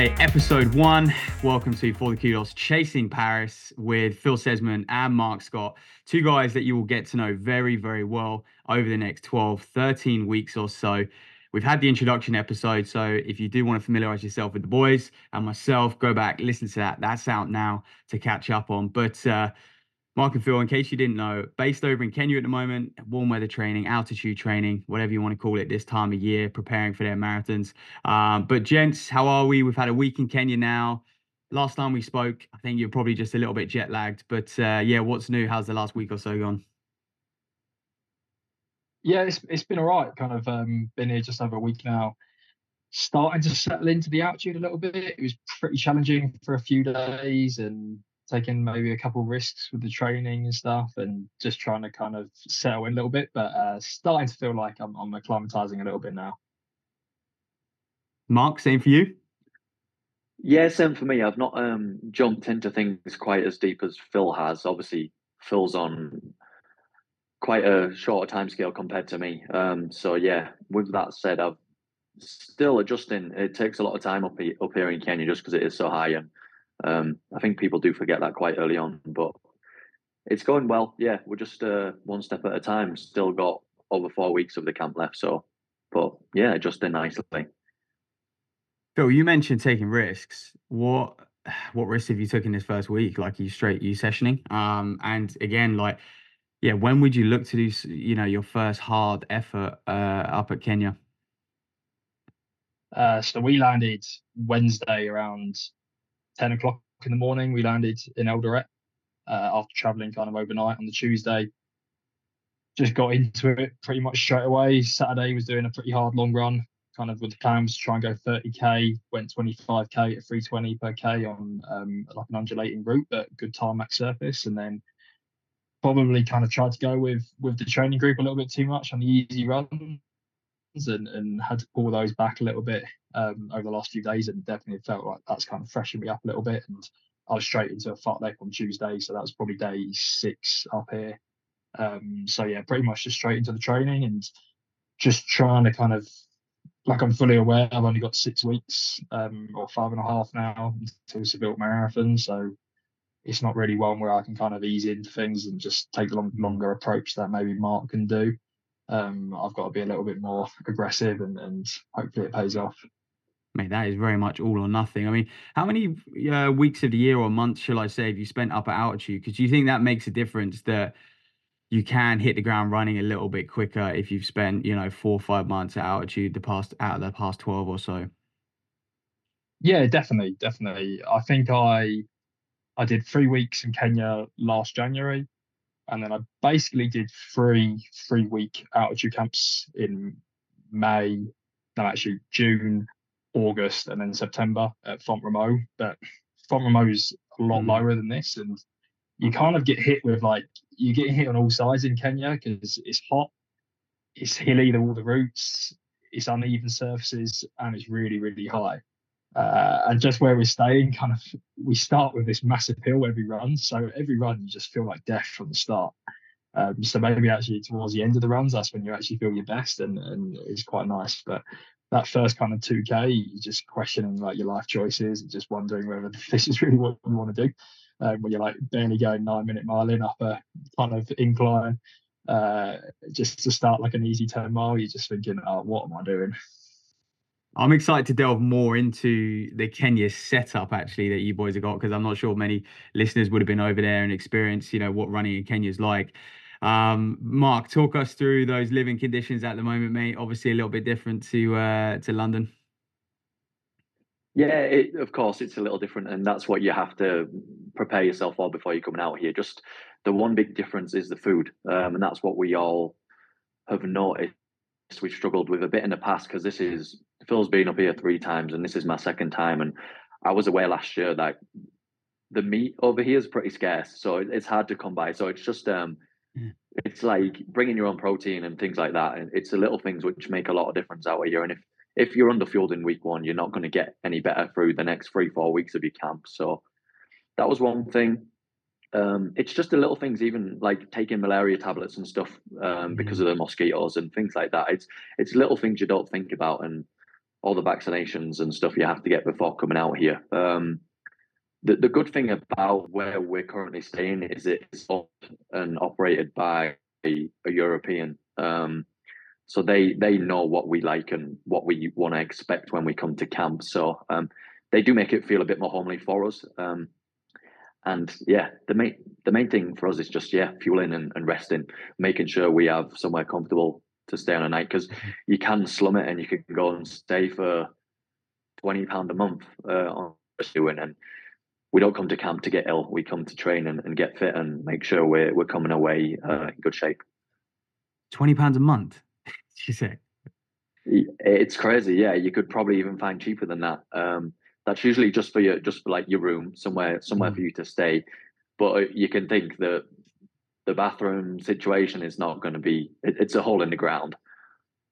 Okay, episode one. Welcome to For the Kudos Chasing Paris with Phil Sesemann and Marc Scott, two guys that you will get to know very, very well over the next 12, 13 weeks or so. We've had the introduction episode, so if you do want to familiarize yourself with the boys and myself, go back, listen to that. That's out now to catch up on. But uh, Marc and Phil, in case you didn't know, based over in Kenya at the moment, warm weather training, altitude training, whatever you want to call it this time of year, preparing for their marathons. Um, but, gents, how are we? We've had a week in Kenya now. Last time we spoke, I think you're probably just a little bit jet lagged. But uh, yeah, what's new? How's the last week or so gone? Yeah, it's it's been all right. Kind of um, been here just over a week now. Starting to settle into the altitude a little bit. It was pretty challenging for a few days, and taking maybe a couple risks with the training and stuff and just trying to kind of settle in a little bit, but uh, starting to feel like I'm, I'm acclimatizing a little bit now. Marc, same for you? Yeah, same for me. I've not um, jumped into things quite as deep as Phil has. Obviously, Phil's on quite a shorter time scale compared to me. Um, so yeah, with that said, I've still adjusting. It takes a lot of time up here, up here in Kenya just because it is so high and um, I think people do forget that quite early on, but it's going well. Yeah, we're just uh, one step at a time. Still got over four weeks of the camp left, so but yeah, just in nicely. Phil, you mentioned taking risks. What what risks have you took in this first week? Like you straight you sessioning? Um, and again, like yeah, when would you look to do you know your first hard effort uh, up at Kenya? Uh, so we landed Wednesday around 10 o'clock in the morning. We landed in Eldoret uh, after traveling kind of overnight on the Tuesday. Just got into it pretty much straight away. Saturday was doing a pretty hard long run, kind of with the plan was to try and go 30k. Went 25k at 320 per k on um, like an undulating route, but good tarmac surface. And then probably kind of tried to go with with the training group a little bit too much on the easy runs and, and had to pull those back a little bit um, over the last few days and definitely felt like that's kind of freshened me up a little bit. And I was straight into a fartlek on Tuesday, so that was probably day six up here. Um, so yeah, pretty much just straight into the training and just trying to kind of like I'm fully aware I've only got six weeks um, or five and a half now until Seville Marathon. So it's not really one where I can kind of ease into things and just take a long, longer approach that maybe Marc can do um, I've got to be a little bit more aggressive and, and hopefully it pays off. Mate, that is very much all or nothing. I mean, how many uh, weeks of the year or months, shall I say, have you spent up at altitude? Because you think that makes a difference that you can hit the ground running a little bit quicker if you've spent, you know, four or five months at altitude the past out of the past 12 or so? Yeah, definitely, definitely. I think I I did three weeks in Kenya last January and then I basically did three three week altitude camps in May, no, actually June, August, and then September at Font Romeu. But Font Romeu is a lot mm. lower than this, and you kind of get hit with like you get hit on all sides in Kenya because it's hot, it's hilly, all the routes, it's uneven surfaces, and it's really really high. Uh, and just where we're staying, kind of, we start with this massive hill every run. So every run, you just feel like death from the start. Um, so maybe actually towards the end of the runs, that's when you actually feel your best, and, and it's quite nice. But that first kind of 2K, you're just questioning like your life choices and just wondering whether this is really what you want to do. Um, when you're like barely going nine minute mile in up a kind of incline, uh, just to start like an easy 10 mile, you're just thinking, oh, what am I doing? I'm excited to delve more into the Kenya setup actually that you boys have got because I'm not sure many listeners would have been over there and experienced, you know, what running in Kenya is like. Um, Marc, talk us through those living conditions at the moment, mate. Obviously, a little bit different to uh, to London. Yeah, it, of course, it's a little different, and that's what you have to prepare yourself for before you're coming out here. Just the one big difference is the food, um, and that's what we all have noticed we've struggled with a bit in the past because this is Phil's been up here three times and this is my second time. And I was away last year that the meat over here is pretty scarce, so it's hard to come by. So it's just um. It's like bringing your own protein and things like that. And it's the little things which make a lot of difference out here. And if if you're underfueled in week one, you're not going to get any better through the next three four weeks of your camp. So that was one thing um, it's just the little things, even like taking malaria tablets and stuff um, because mm. of the mosquitoes and things like that. It's it's little things you don't think about, and all the vaccinations and stuff you have to get before coming out here. Um, the, the good thing about where we're currently staying is it's owned and operated by a, a European. Um, so they they know what we like and what we want to expect when we come to camp. So um, they do make it feel a bit more homely for us. Um, and yeah, the main the main thing for us is just yeah, fueling and, and resting, making sure we have somewhere comfortable to stay on a night because mm-hmm. you can slum it and you can go and stay for twenty pound a month uh, on doing and we don't come to camp to get ill. We come to train and, and get fit and make sure we're we're coming away uh, in good shape. Twenty pounds a month, she said. It's crazy. Yeah, you could probably even find cheaper than that. Um, that's usually just for your just for like your room somewhere somewhere mm. for you to stay. But uh, you can think that the bathroom situation is not going to be. It, it's a hole in the ground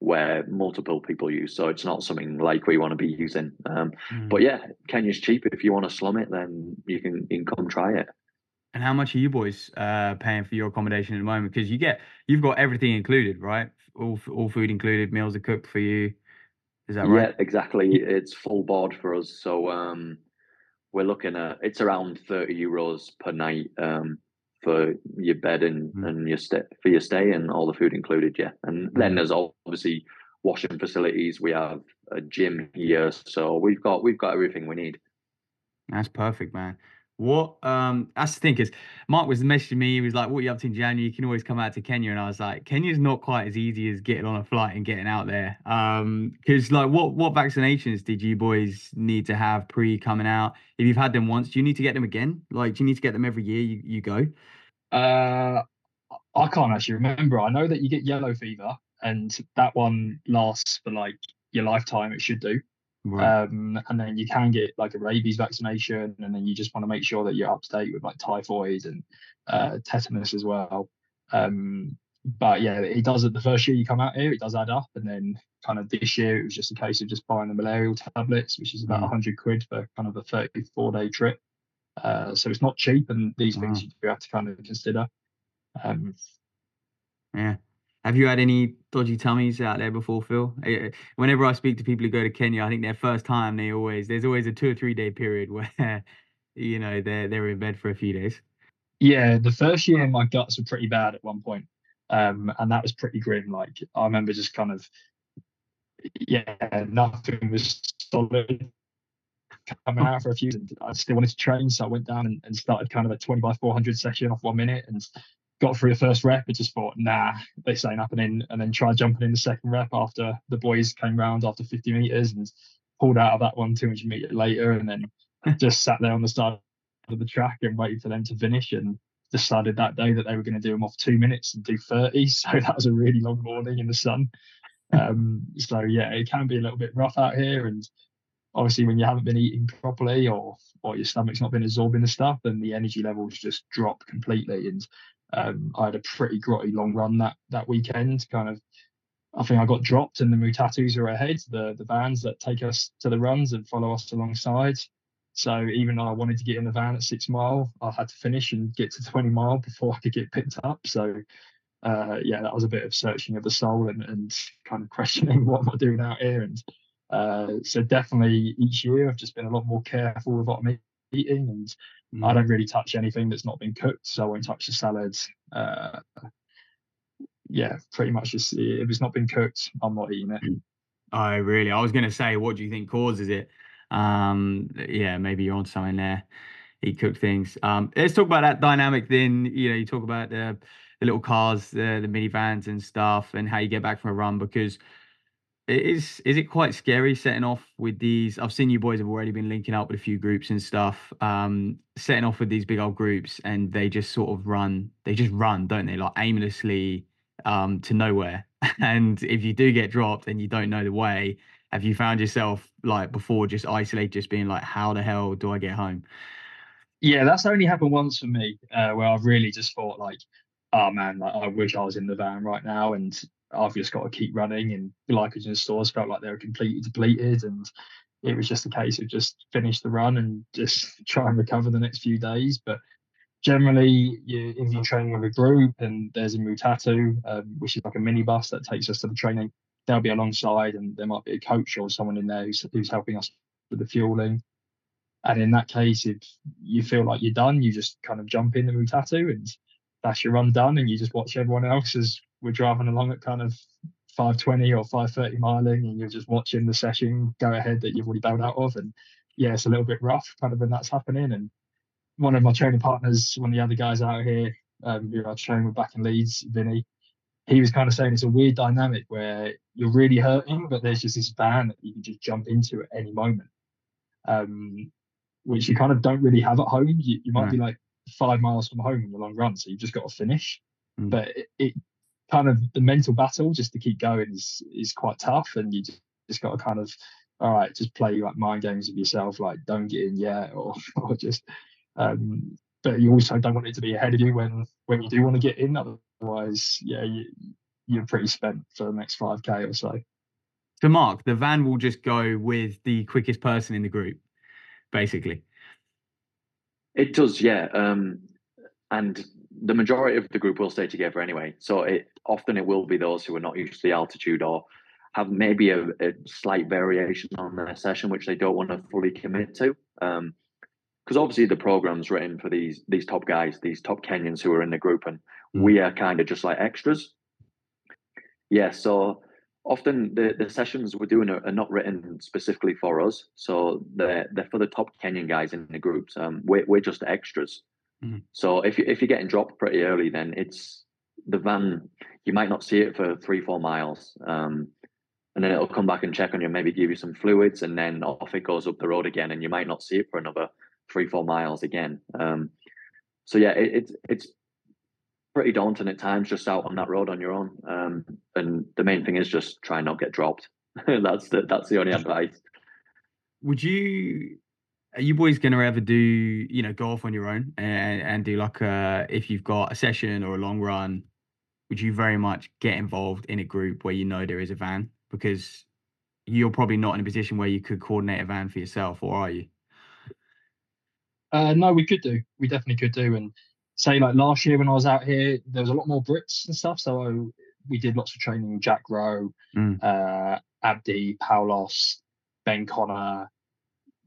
where multiple people use. So it's not something like we want to be using. Um, mm. But yeah, Kenya's cheap. If you want to slum it, then you can, you can come try it. And how much are you boys uh, paying for your accommodation at the moment? Because you get you've got everything included, right? All all food included, meals are cooked for you. Is that right? Yeah, exactly. It's full board for us. So um, we're looking at it's around thirty euros per night. Um, for your bed and, mm. and your stay for your stay and all the food included. Yeah, and then there's obviously washing facilities. We have a gym here, so we've got we've got everything we need. That's perfect, man. What um that's the thing is Marc was messaging me, he was like, What are you up to in January? You can always come out to Kenya. And I was like, Kenya's not quite as easy as getting on a flight and getting out there. Um, because like what what vaccinations did you boys need to have pre coming out? If you've had them once, do you need to get them again? Like do you need to get them every year you, you go? Uh I can't actually remember. I know that you get yellow fever and that one lasts for like your lifetime, it should do. Right. Um, and then you can get like a rabies vaccination, and then you just want to make sure that you're up to date with like typhoid and uh, tetanus as well. Um, but yeah, it does it the first year you come out here, it does add up, and then kind of this year it was just a case of just buying the malarial tablets, which is about mm. 100 quid for kind of a 34 day trip. Uh, so it's not cheap, and these wow. things you do have to kind of consider. Um, yeah. Have you had any dodgy tummies out there before, Phil? Whenever I speak to people who go to Kenya, I think their first time they always there's always a two or three day period where you know they're they're in bed for a few days. Yeah, the first year my guts were pretty bad at one point, um, and that was pretty grim. Like I remember just kind of yeah, nothing was solid coming out for a few. And I still wanted to train, so I went down and, and started kind of a 20 by 400 session off one minute and got through the first rep and just thought, nah, this ain't happening. And then tried jumping in the second rep after the boys came round after 50 meters and pulled out of that one 200 meters later. And then just sat there on the start of the track and waited for them to finish and decided that day that they were going to do them off two minutes and do 30. So that was a really long morning in the sun. Um, so yeah, it can be a little bit rough out here. And obviously when you haven't been eating properly or or your stomach's not been absorbing the stuff, then the energy levels just drop completely. And um, I had a pretty grotty long run that that weekend. Kind of, I think I got dropped, and the matatus are ahead, the the vans that take us to the runs and follow us alongside. So even though I wanted to get in the van at six mile, I had to finish and get to 20 mile before I could get picked up. So uh, yeah, that was a bit of searching of the soul and, and kind of questioning what am I doing out here. And uh, so definitely each year I've just been a lot more careful with what I'm eating and Mm. I don't really touch anything that's not been cooked, so I won't touch the salads. Uh, yeah, pretty much just if it's not been cooked, I'm not eating it. I oh, really, I was going to say, what do you think causes it? Um, yeah, maybe you're on something there. Eat cooked things. Um, let's talk about that dynamic. Then you know, you talk about the the little cars, the the minivans and stuff, and how you get back from a run because is is it quite scary setting off with these i've seen you boys have already been linking up with a few groups and stuff um setting off with these big old groups and they just sort of run they just run don't they? Like aimlessly um to nowhere. And if you do get dropped and you don't know the way. Have you found yourself like before just isolated just being like how the hell do i get home? Yeah that's only happened once for me uh, where i've really just thought like oh man like, i wish i was in the van right now. And I've just got to keep running. And glycogen stores felt like they were completely depleted, and it was just a case of just finish the run and just try and recover the next few days. But generally, you, if you're training with a group and there's a matatu, um, which is like a minibus that takes us to the training they'll be alongside, and there might be a coach or someone in there who's, who's helping us with the fueling. And in that case, if you feel like you're done, you just kind of jump in the matatu and that's your run done, and you just watch everyone else as we're driving along at kind of 520 or 530 miling, and you're just watching the session go ahead that you've already bailed out of. And yeah, it's a little bit rough kind of when that's happening. And one of my training partners, one of the other guys out here um, who I trained with back in Leeds, Vinny, he was kind of saying it's a weird dynamic where you're really hurting, but there's just this van that you can just jump into at any moment, um, which you kind of don't really have at home. You, you might right. be like five miles from home in the long run, so you've just got to finish. Mm. But it, it, kind of the mental battle just to keep going is is quite tough, and you just, just got to kind of all right, just play like mind games with yourself, like don't get in yet, or or just. Um, but you also don't want it to be ahead of you when when you do want to get in. Otherwise, yeah, you, you're pretty spent for the next 5k or so. So, Marc, the van will just go with the quickest person in the group, basically. It does, yeah. Um, and the majority of the group will stay together anyway. So it often it will be those who are not used to the altitude or have maybe a, a slight variation on their session which they don't want to fully commit to. Um, because obviously the program's written for these these top guys, these top Kenyans who are in the group, and mm. we are kind of just like extras. Yeah, so often the, the sessions we're doing are, are, not written specifically for us, so they're they're for the top Kenyan guys in the groups. Um, we're we're just extras. Mm. So if you if you're getting dropped pretty early, then it's the van. You might not see it for three four miles, um, and then it'll come back and check on you, maybe give you some fluids, and then off it goes up the road again, and you might not see it for another three four miles again. Um, so yeah, it, it's it's pretty daunting at times just out on that road on your own. Um, and the main thing is just try and not get dropped. that's the that's the only advice. Would you are you boys gonna ever do you know go off on your own and, and do like a if you've got a session or a long run? Would you very much get involved in a group where you know there is a van because you're probably not in a position where you could coordinate a van for yourself, or are you? Uh, no, we could do. We definitely could do, and say like last year when I was out here, there was a lot more Brits and stuff. So I, we did lots of training. Jack Rowe, mm. uh, Abdi, Paulos, Ben Connor.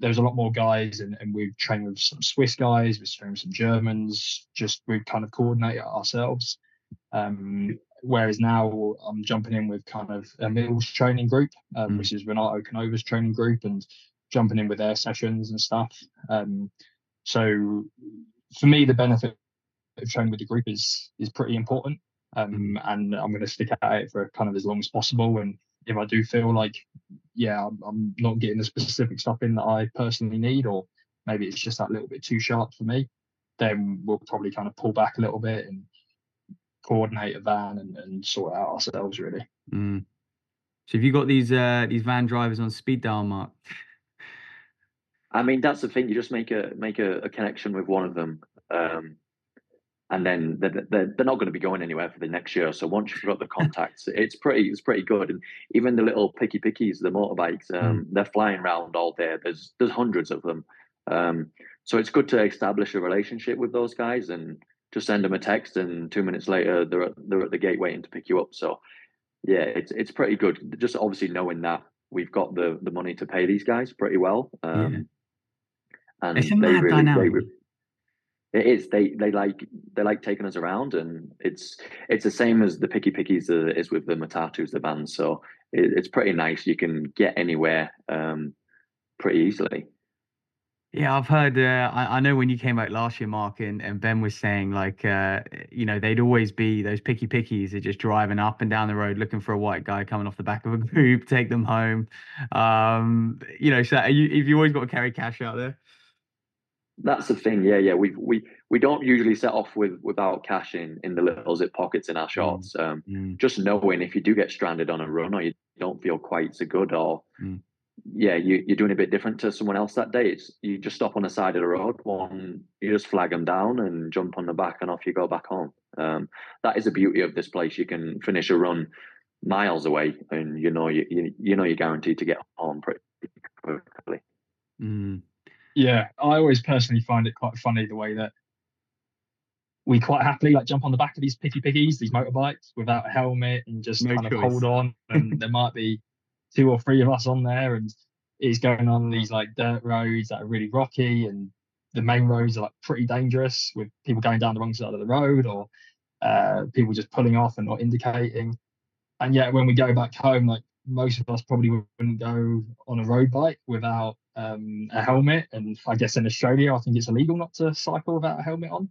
There was a lot more guys, and, and we trained with some Swiss guys, we trained with some Germans. Just we kind of coordinate ourselves. Um, whereas now I'm jumping in with kind of a Mills training group, um, mm. which is Renato Canova's training group, and jumping in with their sessions and stuff. Um, so for me, the benefit of training with the group is is pretty important. Um, mm. and I'm going to stick at it for kind of as long as possible. And if I do feel like, yeah, I'm, I'm not getting the specific stuff in that I personally need, or maybe it's just that little bit too sharp for me, then we'll probably kind of pull back a little bit and coordinate a van and, and sort it out ourselves really. Mm. So have you got these uh, these van drivers on speed dial, Marc? I mean, that's the thing. You just make a make a, a connection with one of them, um, and then they're, they're, they're not going to be going anywhere for the next year. So once you've got the contacts, it's pretty it's pretty good. And even the little picky pickies, the motorbikes, um, mm. they're flying around all day. There's there's hundreds of them. Um, so it's good to establish a relationship with those guys and just send them a text, and two minutes later they're at, they're at the gate waiting to pick you up. So yeah, it's it's pretty good. Just obviously knowing that we've got the the money to pay these guys pretty well. Um, yeah and it's a they really, dynamic. They, it is. They they like they like taking us around, and it's it's the same as the picky pickies that is with the matatus the band. So it, it's pretty nice. You can get anywhere um, pretty easily. Yeah, I've heard. Uh, I, I know when you came out last year, Marc, and, and Ben was saying like, uh, you know, they'd always be those picky pickies are just driving up and down the road looking for a white guy coming off the back of a group, take them home. Um, you know, so you, if you always got to carry cash out there. That's the thing, yeah, yeah. We we we don't usually set off with without cash in in the little zip pockets in our mm, shorts. Um, mm. Just knowing if you do get stranded on a run or you don't feel quite so good, or mm. yeah, you you're doing a bit different to someone else that day. It's you just stop on the side of the road, one you just flag them down and jump on the back, and off you go back home. Um, that is the beauty of this place. You can finish a run miles away, and you know you you, you know you're guaranteed to get home pretty quickly. Mm. Yeah, I always personally find it quite funny the way that we quite happily like jump on the back of these picky pickies, these motorbikes without a helmet and just no kind choice. of hold on. And there might be two or three of us on there and it's going on these like dirt roads that are really rocky and the main roads are like pretty dangerous with people going down the wrong side of the road or uh, people just pulling off and not indicating. And yet when we go back home, like most of us probably wouldn't go on a road bike without um, a helmet. And I guess in Australia, I think it's illegal not to cycle without a helmet on.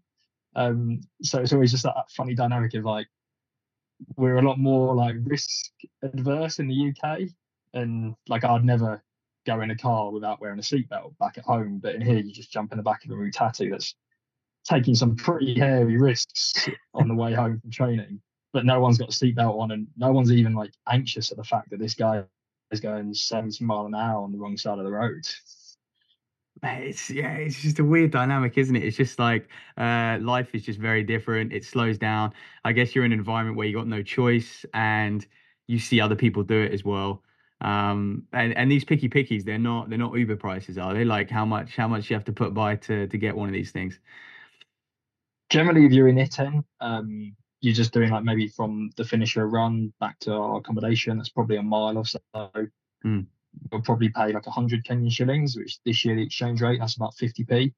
Um, so it's always just that funny dynamic of like we're a lot more like risk adverse in the UK, and like I'd never go in a car without wearing a seatbelt back at home, but in here you just jump in the back of a matatu that's taking some pretty hairy risks on the way home from training. But no one's got a seatbelt on, and no one's even like anxious at the fact that this guy is going 70 mile an hour on the wrong side of the road it's yeah, it's just a weird dynamic, isn't it? It's just like uh, life is just very different. It slows down. I guess you're in an environment where you got no choice, and you see other people do it as well. Um, and and these picky pickies, they're not they're not Uber prices, are they? Like how much how much you have to put by to to get one of these things? Generally, if you're in Iten, um, you're just doing like maybe from the finisher run back to our accommodation. That's probably a mile or so. Mm you'll probably pay like 100 Kenyan shillings, which this year the exchange rate, that's about 50p.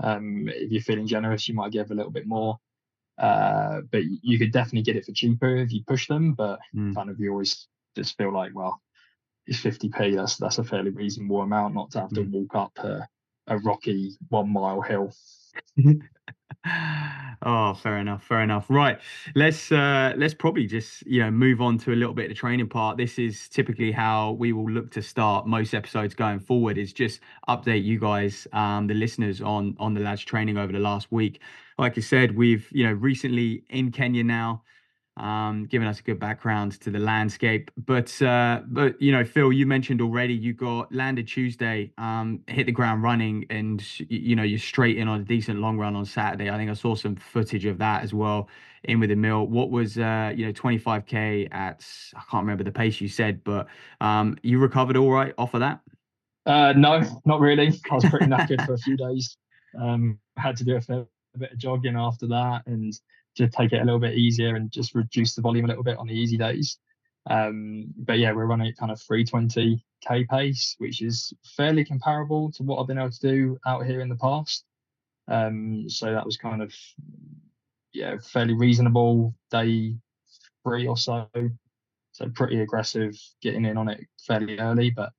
Um, if you're feeling generous, you might give a little bit more. Uh, but you could definitely get it for cheaper if you push them. But mm. kind of you always just feel like, well, it's 50p. That's that's a fairly reasonable amount, not to have to mm. walk up a, a rocky one mile hill. oh, fair enough, fair enough. Right, let's uh, let's probably just you know move on to a little bit of the training part. This is typically how we will look to start most episodes going forward. Is just update you guys, um, the listeners, on on the lads training over the last week. Like I said, we've you know recently in Kenya now um, giving us a good background to the landscape. But uh, but you know, Phil, you mentioned already you got landed Tuesday, um, hit the ground running, and you know you're straight in on a decent long run on Saturday. I think I saw some footage of that as well in with the mill. What was uh, you know 25k at I can't remember the pace you said, but um, you recovered all right off of that. Uh, no, not really. I was pretty knackered for a few days. Um, had to do a, fair, a bit of jogging after that, and to take it a little bit easier and just reduce the volume a little bit on the easy days. Um, but yeah, we're running at kind of 320k pace, which is fairly comparable to what I've been able to do out here in the past. Um, so that was kind of yeah, fairly reasonable day three or so. So pretty aggressive, getting in on it fairly early, but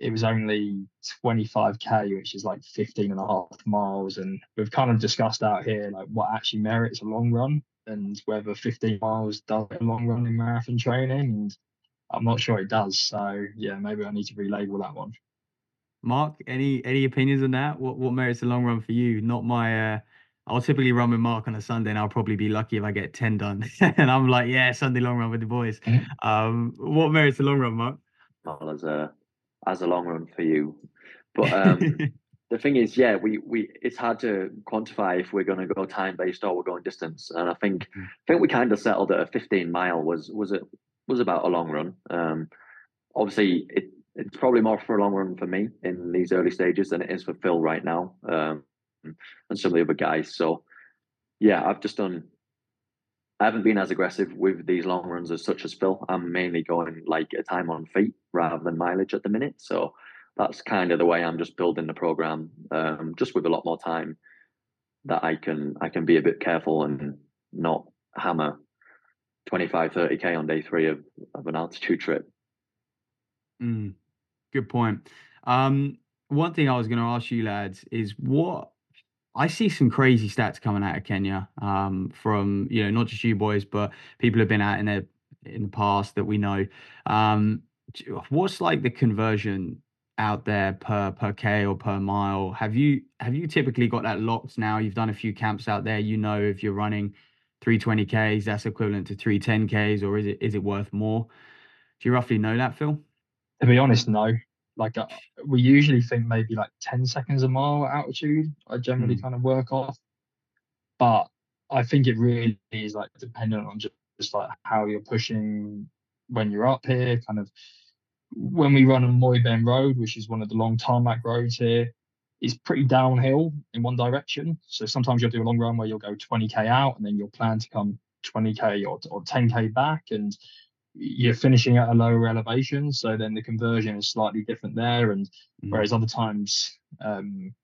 it was only 25k, which is like 15 and a half miles. And we've kind of discussed out here like what actually merits a long run and whether 15 miles does a long run in marathon training. And I'm not sure it does. So yeah, maybe I need to relabel that one. Marc, any any opinions on that? What what merits a long run for you? Not my uh I'll typically run with Marc on a Sunday and I'll probably be lucky if I get 10 done. and I'm like, yeah, Sunday long run with the boys. Mm-hmm. Um, what merits a long run, Marc? Well, as a as a long run for you. But um, the thing is, yeah, we we it's hard to quantify if we're going to go time based or we're going distance. And I think mm. I think we kind of settled at a 15 mile was was it was about a long run. Um, obviously, it it's probably more for a long run for me in these early stages than it is for Phil right now um, and some of the other guys. So yeah, I've just done I haven't been as aggressive with these long runs as such as Phil. I'm mainly going like a time on feet rather than mileage at the minute. So that's kind of the way I'm just building the program, um, just with a lot more time that I can I can be a bit careful and not hammer 25, 30k on day three of, of an altitude trip. Mm, good point. Um, one thing I was going to ask you lads is what I see some crazy stats coming out of Kenya um, from you know not just you boys, but people have been out in the in the past that we know. Um, what's like the conversion out there per per k or per mile? Have you have you typically got that locked now? You've done a few camps out there. You know if you're running 320ks, that's equivalent to 310ks, or is it is it worth more? Do you roughly know that, Phil? To be honest, no like uh, we usually think maybe like 10 seconds a mile altitude i generally mm. kind of work off but i think it really is like dependent on just, just like how you're pushing when you're up here kind of when we run on Moiben Road, which is one of the long tarmac roads here it's pretty downhill in one direction. So sometimes you'll do a long run where you'll go 20k out and then you'll plan to come 20k or, or 10k back and you're finishing at a lower elevation so then the conversion is slightly different there and mm. whereas other times um,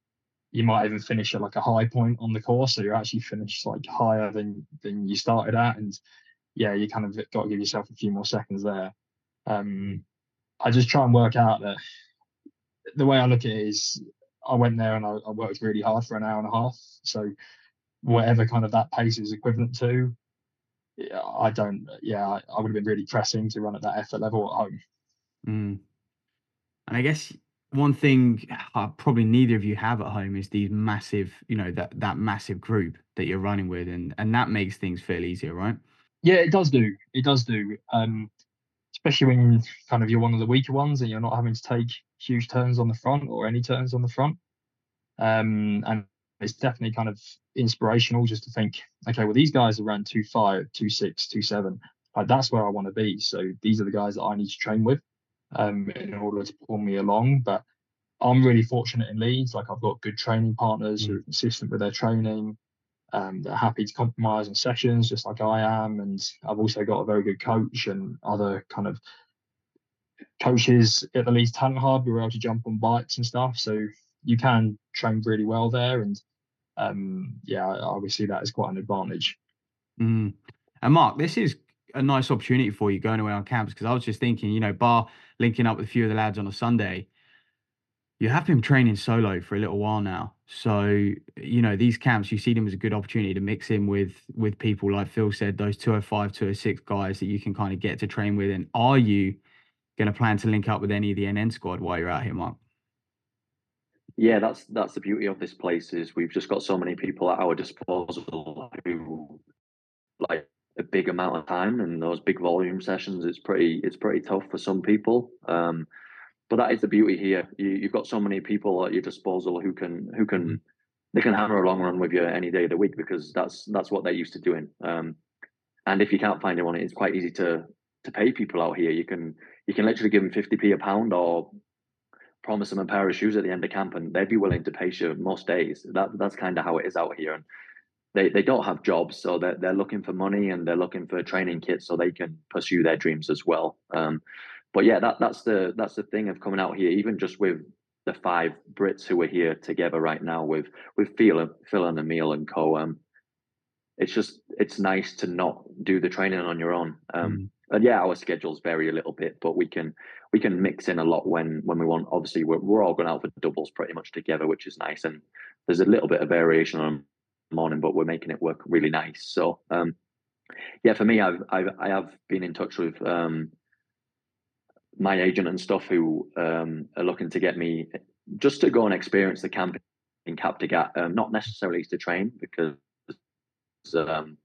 you might even finish at like a high point on the course so you're actually finished like higher than than you started at and yeah you kind of got to give yourself a few more seconds there um, i just try and work out that the way i look at it is i went there and I, I worked really hard for an hour and a half so whatever kind of that pace is equivalent to I don't. Yeah, I, I would have been really pressing to run at that effort level at home. Mm. And I guess one thing uh, probably neither of you have at home is these massive, you know, that that massive group that you're running with, and and that makes things feel easier, right? Yeah, it does do. It does do. Um, especially when kind of you're one of the weaker ones and you're not having to take huge turns on the front or any turns on the front. Um, and it's definitely kind of inspirational just to think, okay, well, these guys are around two five, two six, two seven. Like that's where I want to be. So these are the guys that I need to train with um, in order to pull me along. But I'm really fortunate in Leeds. Like I've got good training partners mm. who are consistent with their training. Um, they're happy to compromise on sessions, just like I am. And I've also got a very good coach and other kind of coaches at the Leeds Talent Hub who are able to jump on bikes and stuff. So you can train really well there. And um, yeah, I, that as quite an advantage. Mm. And Marc, this is a nice opportunity for you going away on camps because I was just thinking, you know, bar linking up with a few of the lads on a Sunday, you have been training solo for a little while now. So, you know, these camps, you see them as a good opportunity to mix in with with people like Phil said, those 205, 206 guys that you can kind of get to train with. And are you going to plan to link up with any of the NN squad while you're out here, Marc? Yeah, that's that's the beauty of this place is we've just got so many people at our disposal who like a big amount of time and those big volume sessions it's pretty it's pretty tough for some people. Um, but that is the beauty here. You, have got so many people at your disposal who can who can mm-hmm. they can hammer a long run with you any day of the week because that's that's what they're used to doing. Um, and if you can't find anyone, it's quite easy to to pay people out here. You can you can literally give them fifty p a pound or promise them a pair of shoes at the end of camp and they'd be willing to pay you most days. That that's kind of how it is out here. And they, they don't have jobs, so they're they're looking for money and they're looking for training kits so they can pursue their dreams as well. Um, but yeah, that that's the that's the thing of coming out here, even just with the five Brits who are here together right now with with Phil, and Phil and Emil and co. Um, it's just it's nice to not do the training on your own. Um, mm. And yeah, our schedules vary a little bit, but we can we can mix in a lot when when we want. Obviously, we're we're all going out for doubles pretty much together, which is nice. And there's a little bit of variation on morning, but we're making it work really nice. So um, yeah, for me, I've, I've I have been in touch with um, my agent and stuff who um, are looking to get me just to go and experience the camp in Kaptagat, um, not necessarily to train because um,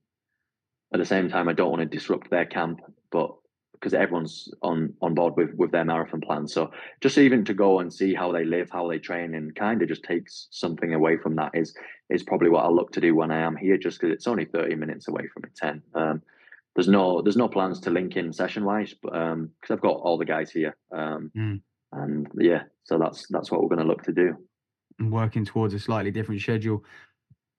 at the same time I don't want to disrupt their camp, but because everyone's on on board with with their marathon plan. So just even to go and see how they live, how they train, and kind of just takes something away from that is is probably what I'll look to do when I am here, just because it's only thirty minutes away from it. Ten. Um, there's no there's no plans to link in session wise, but um, because I've got all the guys here, um, mm. and yeah, so that's that's what we're going to look to do. And working towards a slightly different schedule.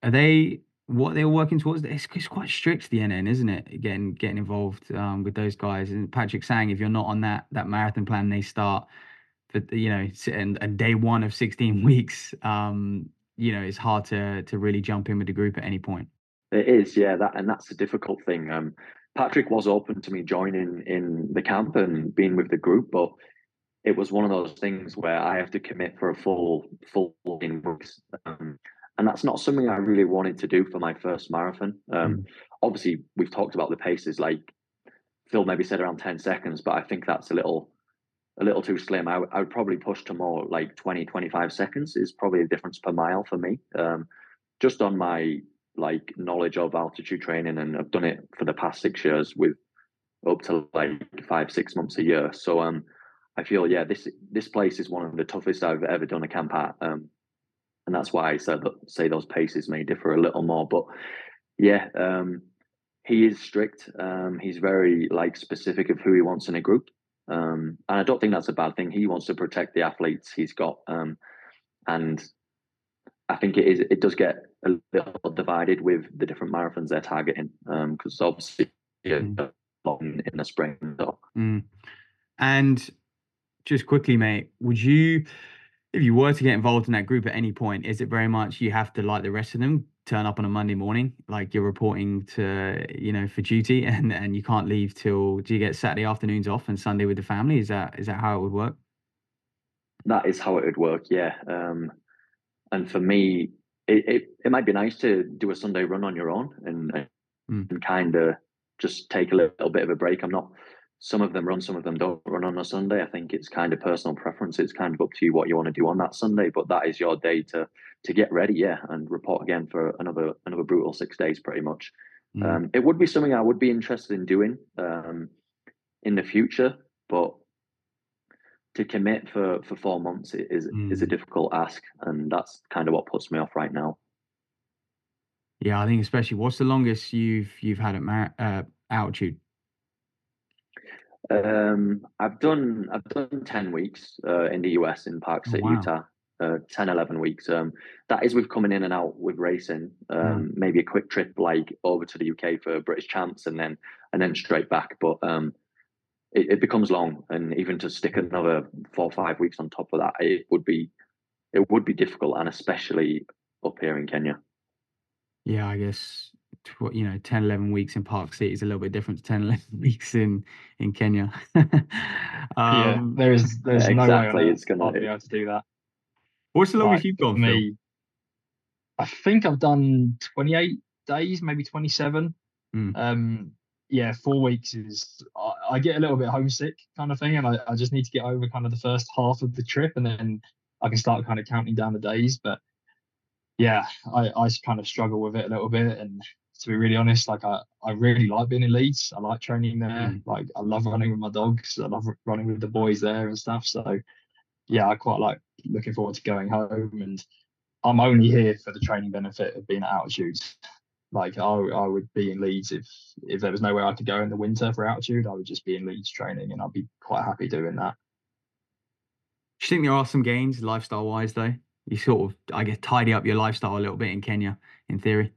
Are they what they're working towards. It's, it's quite strict the NN, isn't it? Getting getting involved um, with those guys. And Patrick Sang if you're not on that that marathon plan, they start for you know and, and day one of 16 weeks. Um, you know, it's hard to to really jump in with the group at any point. It is, yeah. That and that's a difficult thing. Um, Patrick was open to me joining in the camp and being with the group, but it was one of those things where I have to commit for a full full in weeks. Um, and that's not something I really wanted to do for my first marathon. Um, mm. Obviously, we've talked about the paces. Like Phil maybe said around ten seconds, but I think that's a little a little too slim. I, I would probably push to more like 20, 25 seconds is probably the difference per mile for me. Um, just on my like knowledge of altitude training, and I've done it for the past six years with up to like five, six months a year. So um, I feel yeah, this this place is one of the toughest I've ever done a camp at. Um, and that's why I said that say those paces may differ a little more. But yeah, um, he is strict. Um, he's very like specific of who he wants in a group, um, and I don't think that's a bad thing. He wants to protect the athletes he's got, um, and I think it is. It does get a little divided with the different marathons they're targeting, because um, obviously yeah, mm. in, in the spring. So. Mm. And just quickly, mate, would you, if you were to get involved in that group at any point, is it very much you have to, like the rest of them, turn up on a Monday morning, like you're reporting to, you know, for duty, and and you can't leave till? Do you get Saturday afternoons off and Sunday with the family? Is that is that how it would work? That is how it would work, yeah. Um, and for me, it, it, it might be nice to do a Sunday run on your own and, mm. and kind of just take a little bit of a break. I'm not some of them run, some of them don't run on a Sunday. I think it's kind of personal preference. It's kind of up to you what you want to do on that Sunday, but that is your day to to get ready, yeah, and report again for another another brutal six days, pretty much. Mm. Um, it would be something I would be interested in doing um, in the future, but to commit for for four months is mm. is a mm. difficult ask, and that's kind of what puts me off right now. Yeah, I think especially what's the longest you've you've had at Mar- uh, altitude? Um, I've done I've done ten weeks uh, in the US in Park City, oh, wow. Utah. Uh, 10, 11 weeks. Um, that is with coming in and out with racing. Um, mm. Maybe a quick trip like over to the UK for British champs, and then and then straight back. But um, it, it, becomes long, and even to stick another four or five weeks on top of that, it would be it would be difficult, and especially up here in Kenya. Yeah, I guess tw- you know 10 11 weeks in park city is a little bit different to 10 11 weeks in in kenya um, yeah there's there's yeah, no exactly. way it's gonna be able to do that what's the longest like, you've gone me Phil? i think i've done 28 days maybe 27 mm. um yeah four weeks is I, I, get a little bit homesick kind of thing and I, I just need to get over kind of the first half of the trip and then i can start kind of counting down the days but yeah, I, I kind of struggle with it a little bit. And to be really honest, like I, I really like being in Leeds. I like training there. Mm. Like I love running with my dogs. I love running with the boys there and stuff. So yeah, I quite like looking forward to going home. And I'm only here for the training benefit of being at altitude. Like I, I would be in Leeds if if there was nowhere I could go in the winter for altitude. I would just be in Leeds training, and I'd be quite happy doing that. Do you think there are some gains lifestyle wise though? You sort of, I guess, tidy up your lifestyle a little bit in Kenya, in theory.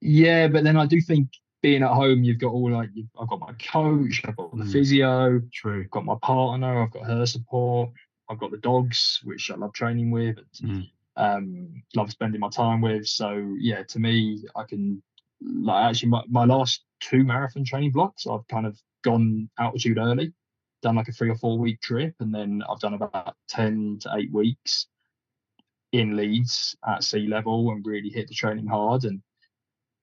Yeah, but then I do think being at home, you've got all like I've got my coach, I've got the mm. physio, true, I've got my partner, I've got her support, I've got the dogs, which I love training with, and mm. um, love spending my time with. So yeah, to me, I can like actually my, my last two marathon training blocks, I've kind of gone altitude early, done like a three or four week trip, and then I've done about ten to eight weeks in Leeds at sea level and really hit the training hard and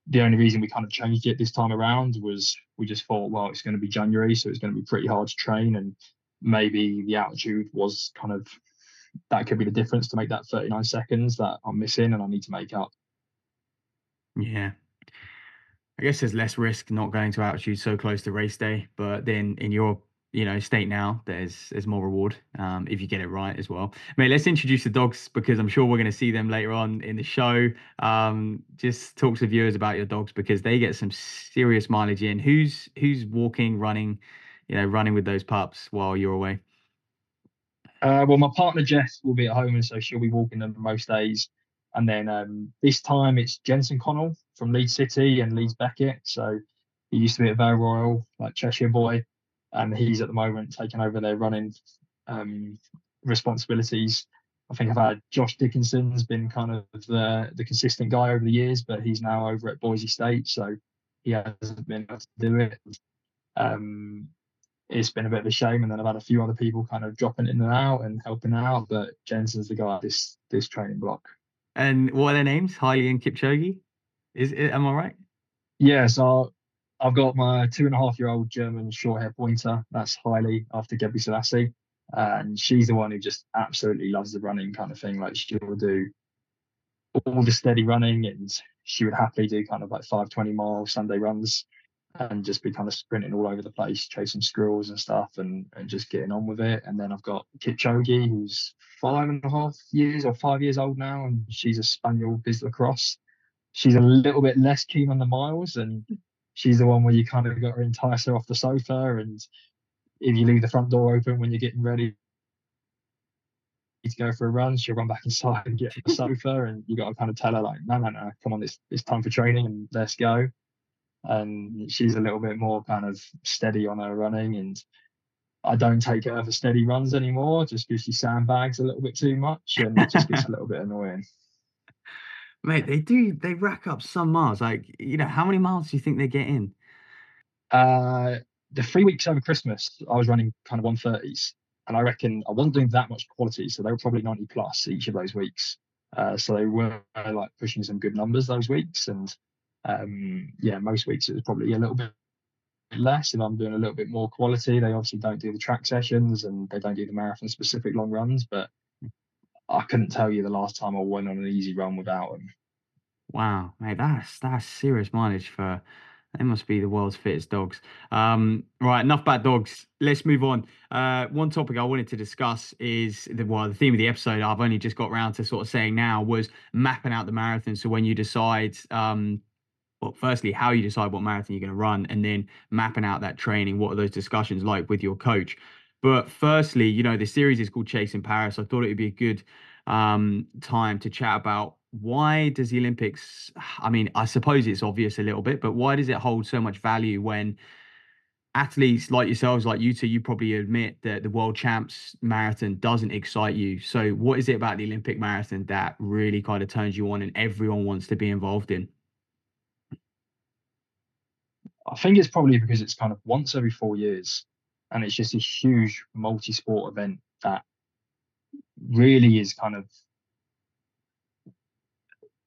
the only reason we kind of changed it this time around was we just thought, well, it's going to be January, so it's going to be pretty hard to train, and maybe the altitude was kind of that could be the difference to make that 39 seconds that I'm missing and I need to make up. Yeah. I guess there's less risk not going to altitude so close to race day, but then in your you know state now there's there's more reward um, if you get it right as well. Mate let's introduce the dogs because i'm sure we're going to see them later on in the show. Um, just talk to viewers about your dogs because they get some serious mileage in. Who's who's walking running you know running with those pups while you're away? Uh, well my partner jess will be at home and so she'll be walking them most days. And then um, this time it's jensen connell from leeds city and leeds beckett. So he used to be at Vale Royal like cheshire boy and he's at the moment taking over their running um, responsibilities. I think I've had Josh Dickinson's been kind of the the consistent guy over the years, but he's now over at Boise State, so he hasn't been able to do it. Um, it's been a bit of a shame, and then I've had a few other people kind of dropping in and out and helping out, but Jensen's the guy this this training block. And what are their names? Haile and Kipchoge. Is it, am I right? Yeah, so I've got my two and a half year old German short hair pointer. That's Haile after Gebrselassie. And she's the one who just absolutely loves the running kind of thing. Like she'll do all the steady running and she would happily do kind of like five, 20 mile Sunday runs and just be kind of sprinting all over the place, chasing squirrels and stuff and, and just getting on with it. And then I've got Kipchoge, who's five and a half years or five years old now, and she's a Spaniel Vizsla Cross. She's a little bit less keen on the miles and she's the one where you kind of got to entice her off the sofa and if you leave the front door open when you're getting ready to go for a run, she'll run back inside and get the sofa, and you got to kind of tell her like, no, no, no, come on, it's it's time for training and let's go. And she's a little bit more kind of steady on her running, and I don't take her for steady runs anymore just because she sandbags a little bit too much, and it just gets a little bit annoying. Mate, they do they rack up some miles. Like, you know, how many miles do you think they get in? Uh, the three weeks over Christmas, I was running kind of 130s, and I reckon I wasn't doing that much quality, so they were probably 90 plus each of those weeks. Uh, so they were like pushing some good numbers those weeks, and um, yeah, most weeks it was probably a little bit less if I'm doing a little bit more quality. They obviously don't do the track sessions and they don't do the marathon specific long runs, but I couldn't tell you the last time I went on an easy run without them. Wow, mate, that's that's serious mileage for they must be the world's fittest dogs. Um, right, enough about dogs. Let's move on. Uh, one topic I wanted to discuss is the well, the theme of the episode. I've only just got around to sort of saying now was mapping out the marathon. So when you decide, um, well, firstly, how you decide what marathon you're going to run, and then mapping out that training. What are those discussions like with your coach? But firstly, you know, the series is called Chasing Paris. I thought it would be a good um, time to chat about why does the Olympics, I mean, I suppose it's obvious a little bit, but why does it hold so much value when athletes like yourselves, like you two, you probably admit that the world champs marathon doesn't excite you. So what is it about the Olympic marathon that really kind of turns you on and everyone wants to be involved in? I think it's probably because it's kind of once every four years and it's just a huge multi-sport event that really is kind of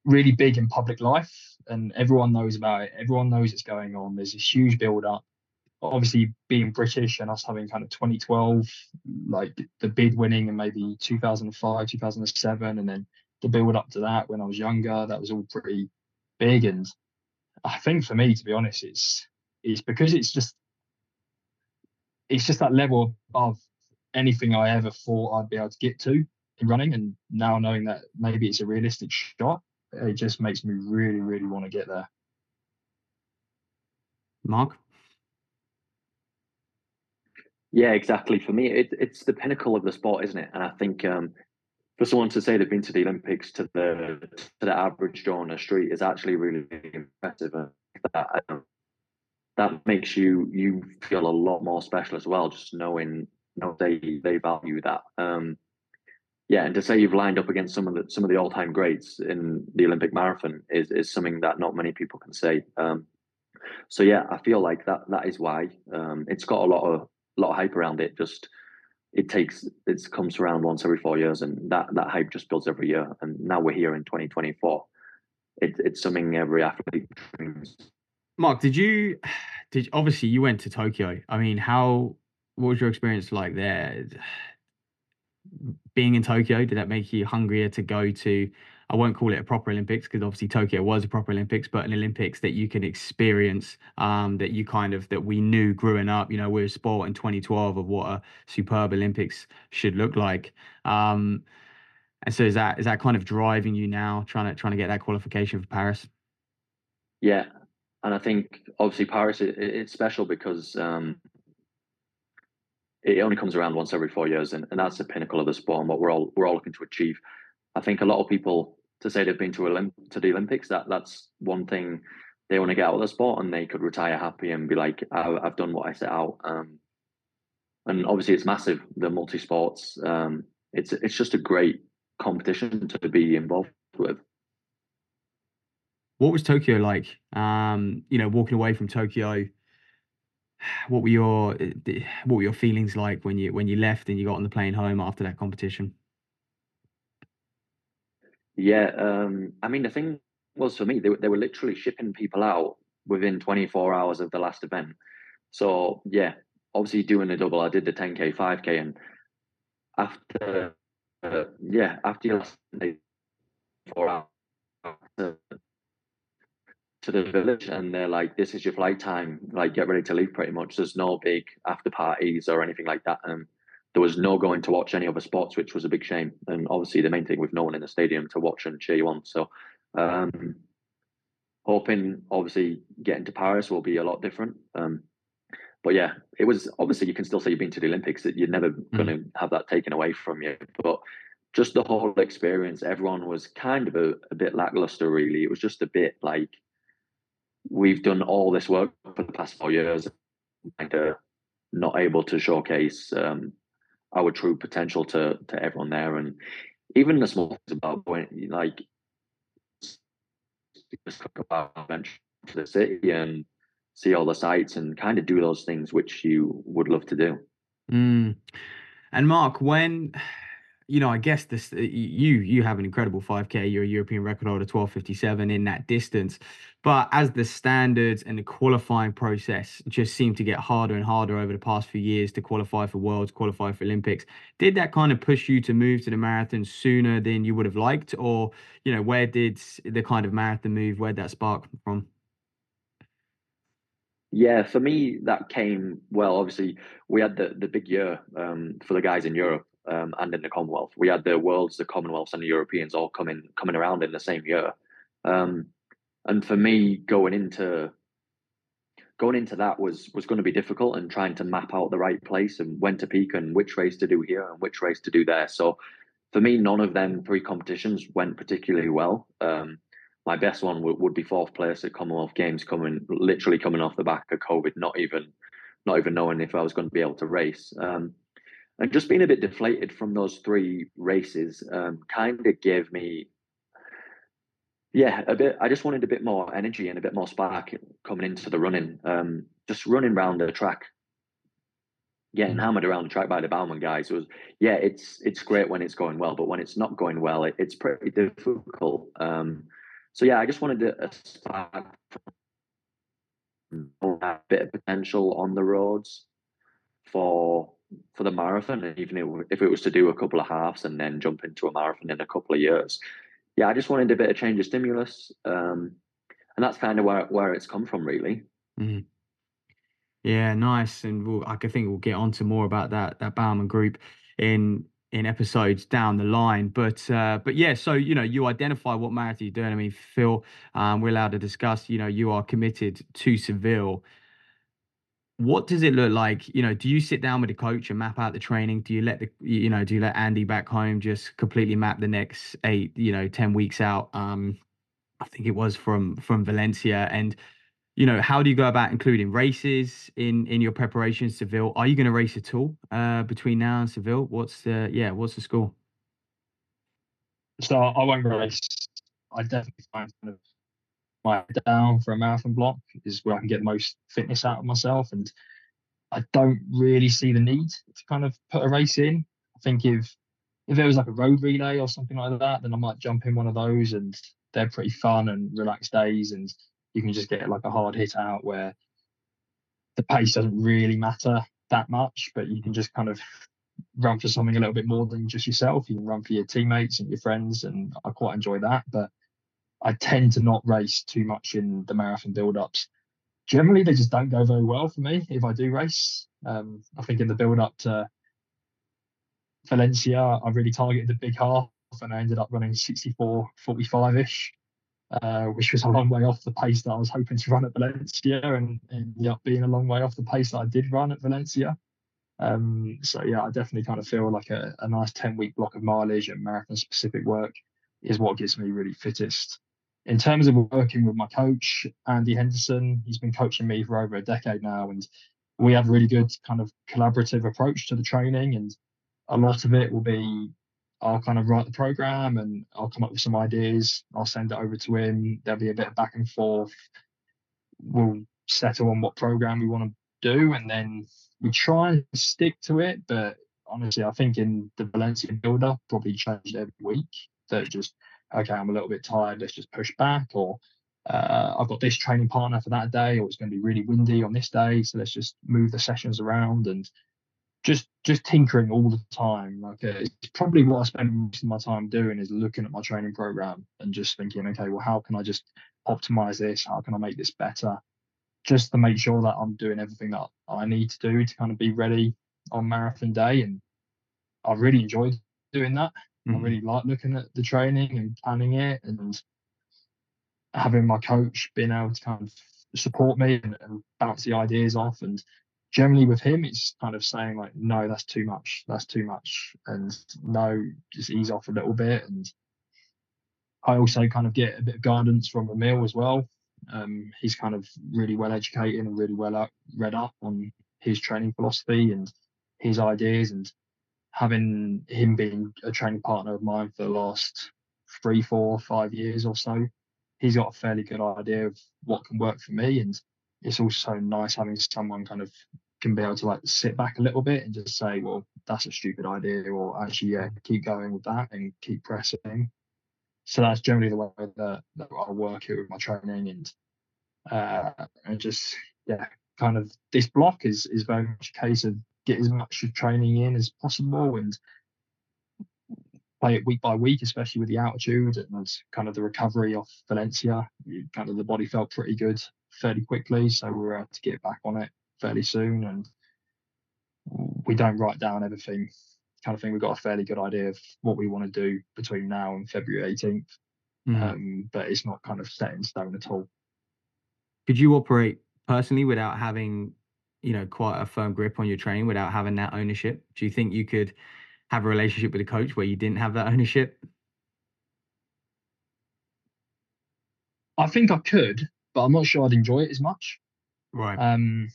really big in public life and everyone knows about it. Everyone knows it's going on. There's a huge build up obviously being british and us having kind of 2012 like the bid winning in maybe 2005 2007 and then the build up to that when i was younger that was all pretty big. And i think for me to be honest it's it's because it's just it's just that level above anything i ever thought i'd be able to get to in running and now knowing that maybe it's a realistic shot it just makes me really, really want to get there. Marc? Yeah, exactly. For me, it, it's the pinnacle of the sport, isn't it? And I think um, for someone to say they've been to the Olympics to the to the average Joe on the street is actually really impressive. And that um, that makes you you feel a lot more special as well, just knowing you know they they value that. Um, yeah, and to say you've lined up against some of the some of the all time greats in the Olympic marathon is is something that not many people can say. Um, so yeah, I feel like that that is why um, it's got a lot of lot of hype around it. Just it takes it comes around once every four years, and that that hype just builds every year. And now we're here in 2024. It, it's something every athlete dreams. Marc, did you did obviously you went to Tokyo? I mean, how what was your experience like there? being in Tokyo, did that make you hungrier to go to? I won't call it a proper Olympics because obviously Tokyo was a proper Olympics, but an Olympics that you can experience, um, that you kind of that we knew growing up. You know, we are sport in 2012 of what a superb Olympics should look like. Um, and so is that is that kind of driving you now, trying to trying to get that qualification for Paris? Yeah, and I think obviously Paris it, it's special because um, it only comes around once every four years, and, and that's the pinnacle of the sport and what we're all we're all looking to achieve. I think a lot of people to say they've been to Olymp- to the Olympics that that's one thing they want to get out of the sport and they could retire happy and be like I've done what I set out. Um, and obviously it's massive the multi sports. Um, it's it's just a great competition to be involved with. What was Tokyo like? Um, you know, walking away from Tokyo what were your eh, what were your feelings like when you when you left and you got on the plane home after that competition? Yeah, um, I mean the thing was for me they they were literally shipping people out within 24 hours of the last event. So yeah, obviously doing the double, I did the 10k, 5k, and after uh, yeah after your last four hours to the village and they're like, "This is your flight time. Like, get ready to leave." Pretty much. There's no big after parties or anything like that. And there was no going to watch any other sports, which was a big shame. And obviously, the main thing with no one in the stadium to watch and cheer you on. So, um, hoping obviously getting to Paris will be a lot different. Um, but yeah, it was obviously you can still say you've been to the Olympics. That you're never mm. going to have that taken away from you. But just the whole experience, everyone was kind of a, a bit lackluster, really. It was just a bit like we've done all this work for the past four years, kind of not able to showcase um, our true potential to to everyone there, and even the small things about going like just about to the city and see all the sights and kind of do those things which you would love to do. Mm. And Marc, when you know, I guess this uh, you you have an incredible 5K. You're a European record holder, 12:57 in that distance. But as the standards and the qualifying process just seem to get harder and harder over the past few years to qualify for Worlds, qualify for Olympics, did that kind of push you to move to the marathon sooner than you would have liked, or you know, where did the kind of marathon move, where that spark from? Yeah, for me that came well. Obviously, we had the the big year um, for the guys in Europe um, and in the Commonwealth. We had the Worlds, the Commonwealths, and the Europeans all coming coming around in the same year. Um, and for me, going into going into that was was going to be difficult and trying to map out the right place and when to peak and which race to do here and which race to do there. So for me, none of them three competitions went particularly well. Um, my best one would, would be fourth place at Commonwealth Games, coming literally coming off the back of COVID, not even not even knowing if I was going to be able to race. Um, and just being a bit deflated from those three races um, kind of gave me yeah a bit i just wanted a bit more energy and a bit more spark coming into the running um, just running around the track getting mm. hammered around the track by the Bowerman guys was yeah it's it's great when it's going well but when it's not going well it, it's pretty difficult um, so yeah i just wanted a spark a bit of potential on the roads for for the marathon, even if it was to do a couple of halves and then jump into a marathon in a couple of years, yeah, I just wanted a bit of change of stimulus, um, and that's kind of where where it's come from, really. Mm. Yeah, nice, and we'll, I think we'll get on to more about that that Bowerman group in in episodes down the line. But uh, but yeah, so you know, you identify what marathon you're doing. I mean, Phil, um, we're allowed to discuss. You know, you are committed to Seville what does it look like? You know do you sit down with the coach and map out the training? Do you let the you know do you let andy back home just completely map the next eight you know 10 weeks out? Um i think it was from from valencia. And you know how do you go about including races in in your preparations seville? Are you going to race at all uh between now and seville? What's the yeah what's the score? So i won't race. I definitely find kind of my down for a marathon block is where I can get the most fitness out of myself. And I don't really see the need to kind of put a race in. I think if if it was like a road relay or something like that, then I might jump in one of those and they're pretty fun and relaxed days and you can just get like a hard hit out where the pace doesn't really matter that much, but you can just kind of run for something a little bit more than just yourself. You can run for your teammates and your friends, and I quite enjoy that. But I tend to not race too much in the marathon build-ups. Generally, they just don't go very well for me if I do race. Um, I think in the build-up to Valencia, I really targeted the big half, and I ended up running 64, 45-ish, uh, which was a long way off the pace that I was hoping to run at Valencia, and ended up being a long way off the pace that I did run at Valencia. Um, so yeah, I definitely kind of feel like a, a nice 10 week block of mileage and marathon specific work is what gets me really fittest in terms of working with my coach, Andy Henderson, he's been coaching me for over a decade now, and we have a really good kind of collaborative approach to the training. And a lot of it will be I'll kind of write the program and I'll come up with some ideas. I'll send it over to him. There'll be a bit of back and forth. We'll settle on what program we want to do, and then we try and stick to it. But honestly, I think in the Valencia builder, probably changed every week. That just okay, I'm a little bit tired, let's just push back, or uh, I've got this training partner for that day, or it's going to be really windy on this day, so let's just move the sessions around and just just tinkering all the time. Like uh, it's probably what I spend most of my time doing is looking at my training program and just thinking, okay, well, how can I just optimize this? How can I make this better? Just to make sure that I'm doing everything that I need to do to kind of be ready on marathon day. And I really enjoyed doing that. Mm. I mm-hmm. really like looking at the training and planning it and having my coach being able to kind of support me and, and bounce the ideas off. And generally with him, it's kind of saying like, no, that's too much, that's too much, and no, just ease off a little bit. And I also kind of get a bit of guidance from Emil as well. Um, he's kind of really well educated and really well up, read up on his training philosophy and his ideas, and having him being a training partner of mine for the last three, four, five years or so, he's got a fairly good idea of what can work for me and it's also nice having someone kind of can be able to like sit back a little bit and just say, well, that's a stupid idea, or actually, yeah, keep going with that and keep pressing. So that's generally the way that, that I work here with my training and uh, and just yeah, kind of this block is is very much a case of get as much training in as possible and play it week by week, especially with the altitude and kind of the recovery off Valencia. Kind of the body felt pretty good fairly quickly, so we were able to get back on it fairly soon. And we don't write down everything, kind of thing. We've got a fairly good idea of what we want to do between now and February 18th, mm. um, but it's not kind of set in stone at all. Could you operate personally without having, you know, quite a firm grip on your training, without having that ownership? Do you think you could have a relationship with a coach where you didn't have that ownership? I think I could, but I'm not sure I'd enjoy it as much. Right. Um,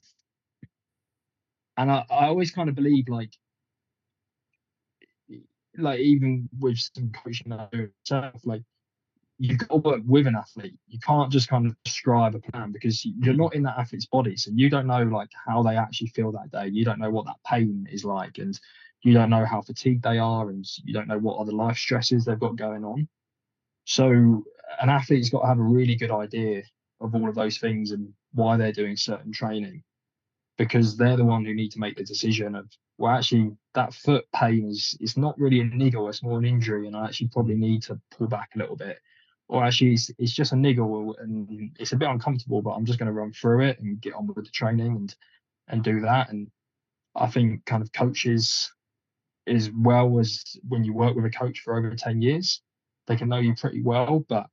and I, I always kind of believe like, like even with some coaching stuff, like you've got to work with an athlete. You can't just kind of describe a plan because you're hmm. not in that athlete's body, so you don't know like how they actually feel that day. You don't know what that pain is like, and you don't know how fatigued they are, and you don't know what other life stresses they've got going on. So an athlete's got to have a really good idea of all of those things and why they're doing certain training because they're the one who need to make the decision of well actually that foot pain is it's not really a niggle it's more an injury and i actually probably need to pull back a little bit or actually it's, it's just a niggle and it's a bit uncomfortable but i'm just going to run through it and get on with the training and and do that and i think kind of coaches as well as when you work with a coach for over 10 years they can know you pretty well but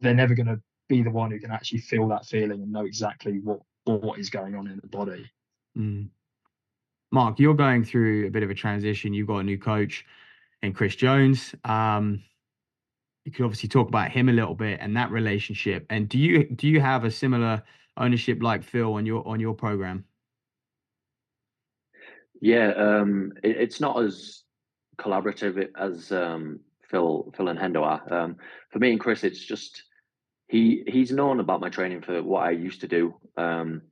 they're never going to be the one who can actually feel that feeling and know exactly what what is going on in the body. Mm. Marc, you're going through a bit of a transition. You've got a new coach and Chris Jones. Um, you could obviously talk about him a little bit and that relationship. And do you do you have a similar ownership like Phil on your on your program? Yeah, um, it, it's not as collaborative as um, Phil Phil and Hendo are. Um, for me and Chris, it's just he he's known about my training for what I used to do um,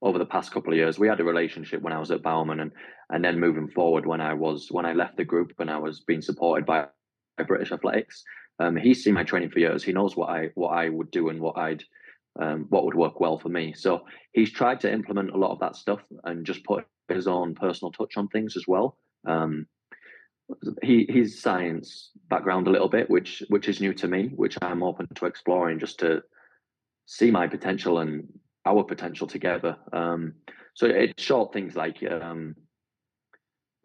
over the past couple of years. We had a relationship when I was at Bowerman, and and then moving forward when I was when I left the group when I was being supported by British Athletics. Um, he's seen my training for years. He knows what I what I would do and what I'd um, what would work well for me. So he's tried to implement a lot of that stuff and just put his own personal touch on things as well. Um, he his science background a little bit, which which is new to me, which I'm open to exploring just to see my potential and our potential together. Um, so it's short things like um,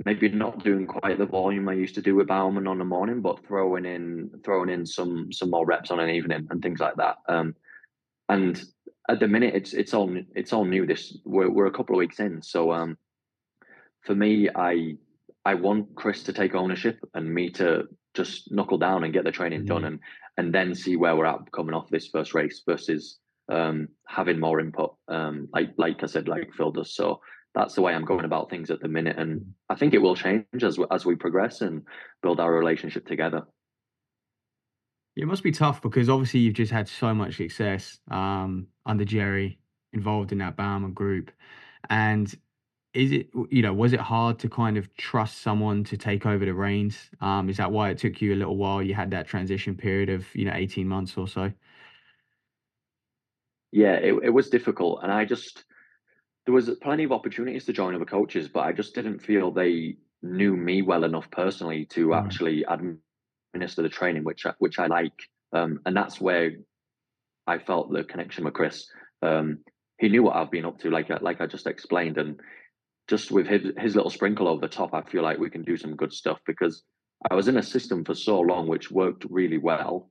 maybe not doing quite the volume I used to do with Bowerman on the morning, but throwing in throwing in some some more reps on an evening and things like that. Um, and at the minute, it's it's all it's all new. This we're we're a couple of weeks in, so um, for me, I I want Chris to take ownership and me to just knuckle down and get the training done and and then see where we're at coming off this first race versus um, having more input. Um, like like I said, like Phil does. So that's the way I'm going about things at the minute, and. I think it will change as as we progress and build our relationship together. It must be tough because obviously you've just had so much success um, under Jerry, involved in that Bowerman group, and is it you know was it hard to kind of trust someone to take over the reins um is that why it took you a little while you had that transition period of you know 18 months or so yeah it, it was difficult and i just there was plenty of opportunities to join other coaches but i just didn't feel they knew me well enough personally to mm. actually administer the training which I, which i like um and that's where i felt the connection with chris um he knew what i've been up to like like i just explained and just with his, his little sprinkle over the top, I feel like we can do some good stuff because I was in a system for so long which worked really well.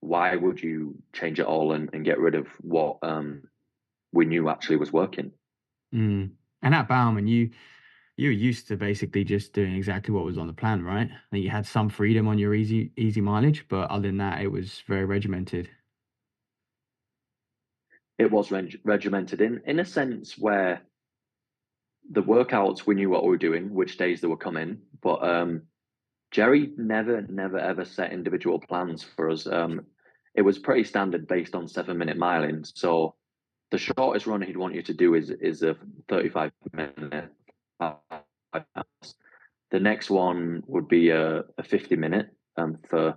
Why would you change it all and, and get rid of what um, we knew actually was working? Mm. And at Bowerman, you you were used to basically just doing exactly what was on the plan, right? Think you had some freedom on your easy easy mileage, but other than that, it was very regimented. It was reg- regimented in in a sense where the workouts we knew what we were doing, which days they were coming, but um, Jerry never, never, ever set individual plans for us. Um, it was pretty standard based on seven minute miling. So the shortest run he'd want you to do is is a 35 minute. The next one would be a, a 50 minute um, for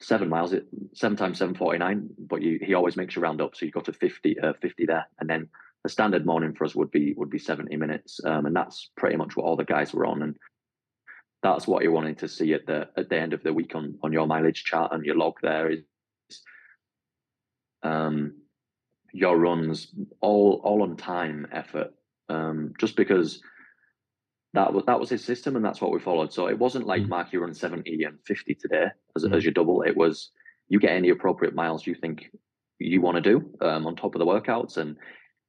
seven miles, seven times 749, but you, he always makes you round up. So you go to 50, uh, 50 there. And then the standard morning for us would be, would be 70 minutes. Um, and that's pretty much what all the guys were on. And that's what you're wanting to see at the, at the end of the week on, on your mileage chart and your log there is, um, your runs all all on time effort. Um, just because that was that was his system and that's what we followed. So it wasn't like mm. Marc, you run 70 and 50 today as, mm. as your double. It was you get any appropriate miles you think you want to do um, on top of the workouts. And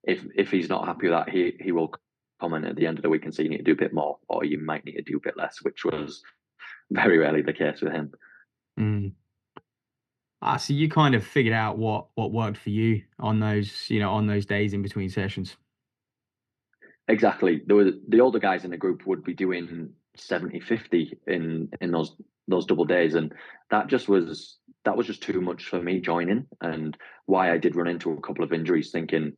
if if he's not happy with that, he he will comment at the end of the week and say you need to do a bit more or you might need to do a bit less, which was very rarely the case with him. Mm. Ah, so you kind of figured out what what worked for you on those, you know, on those days in between sessions. Exactly. There were the older guys in the group would be doing 70, 50 in in those those double days, and that just was that was just too much for me joining, and why I did run into a couple of injuries, thinking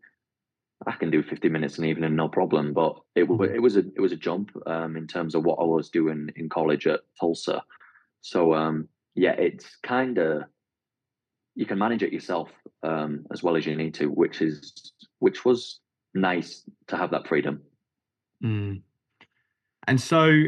I can do 50 minutes an evening, no problem. But it mm-hmm. it was a it was a jump um, in terms of what I was doing in college at Tulsa. So um, yeah, it's kind of you can manage it yourself um, as well as you need to, which is which was nice to have that freedom. Mm. And so,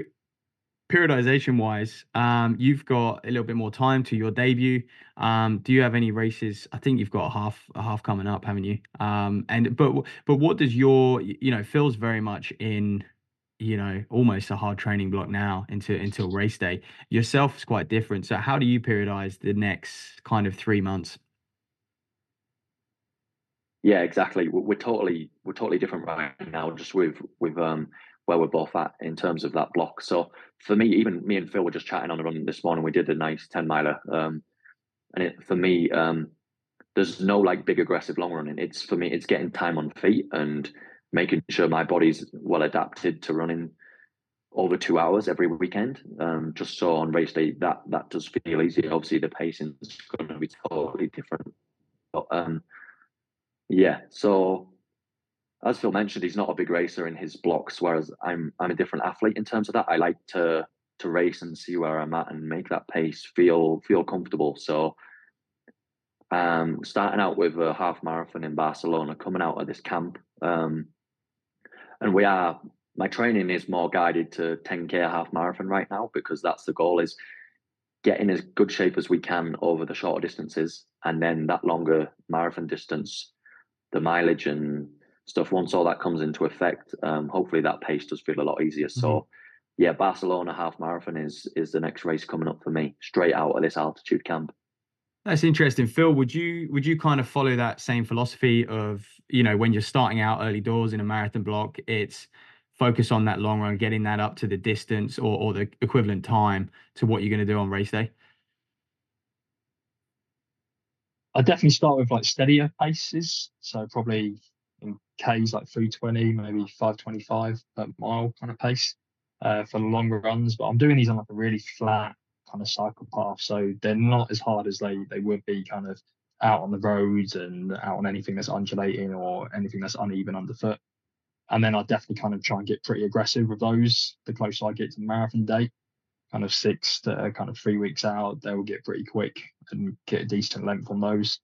periodization wise, um, you've got a little bit more time to your debut. Um, do you have any races? I think you've got a half a half coming up, haven't you? Um, and but but what does your you know feels very much in you know almost a hard training block now into until race day. Yourself is quite different. So how do you periodize the next kind of three months? Yeah exactly. We're, we're totally we're totally different right now just with with um where we're both at in terms of that block. So for me even me and phil were just chatting on the run this morning. We did a nice 10 miler um and it for me um there's no like big aggressive long running. It's for me it's getting time on feet and making sure my body's well adapted to running over two hours every weekend. Um, just so on race day that that does feel easy. Obviously, the pacing is going to be totally different. But um, yeah, so as Phil mentioned, he's not a big racer in his blocks, whereas I'm I'm a different athlete in terms of that. I like to to race and see where I'm at and make that pace feel feel comfortable. So um, starting out with a half marathon in Barcelona, coming out of this camp, um, and we are my training is more guided to 10k half marathon right now because that's the goal is get in as good shape as we can over the shorter distances. And then that longer marathon distance the mileage and stuff once all that comes into effect um, hopefully that pace does feel a lot easier. Mm-hmm. so yeah barcelona half marathon is is the next race coming up for me straight out of this altitude camp that's interesting, Phil. Would you would you kind of follow that same philosophy of you know when you're starting out early doors in a marathon block, it's focus on that long run, getting that up to the distance or or the equivalent time to what you're going to do on race day? I definitely start with like steadier paces, so probably in K's like 320, maybe 525 per mile kind of pace uh, for the longer runs. But I'm doing these on like a really flat kind of cycle path, so they're not as hard as they they would be kind of out on the roads and out on anything that's undulating or anything that's uneven underfoot. And then I definitely kind of try and get pretty aggressive with those. The closer I get to the marathon date, kind of six to kind of three weeks out, they will get pretty quick and get a decent length on those.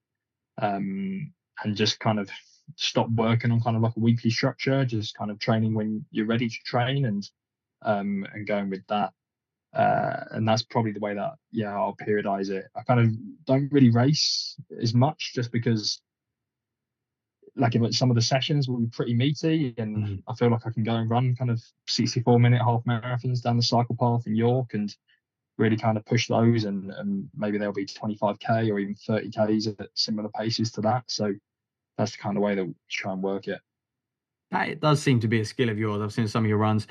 Um, and just kind of stop working on kind of like a weekly structure, just kind of training when you're ready to train and um, and going with that. Uh, and that's probably the way that yeah I'll periodize it. I kind of don't really race as much just because like some of the sessions will be pretty meaty and mm-hmm. I feel like I can go and run kind of 64 minute half marathons down the cycle path in York and really kind of push those and, and maybe they'll be 25k or even 30k's at similar paces to that. So that's the kind of way that we try and work it. That does seem to be a skill of yours. I've seen some of your runs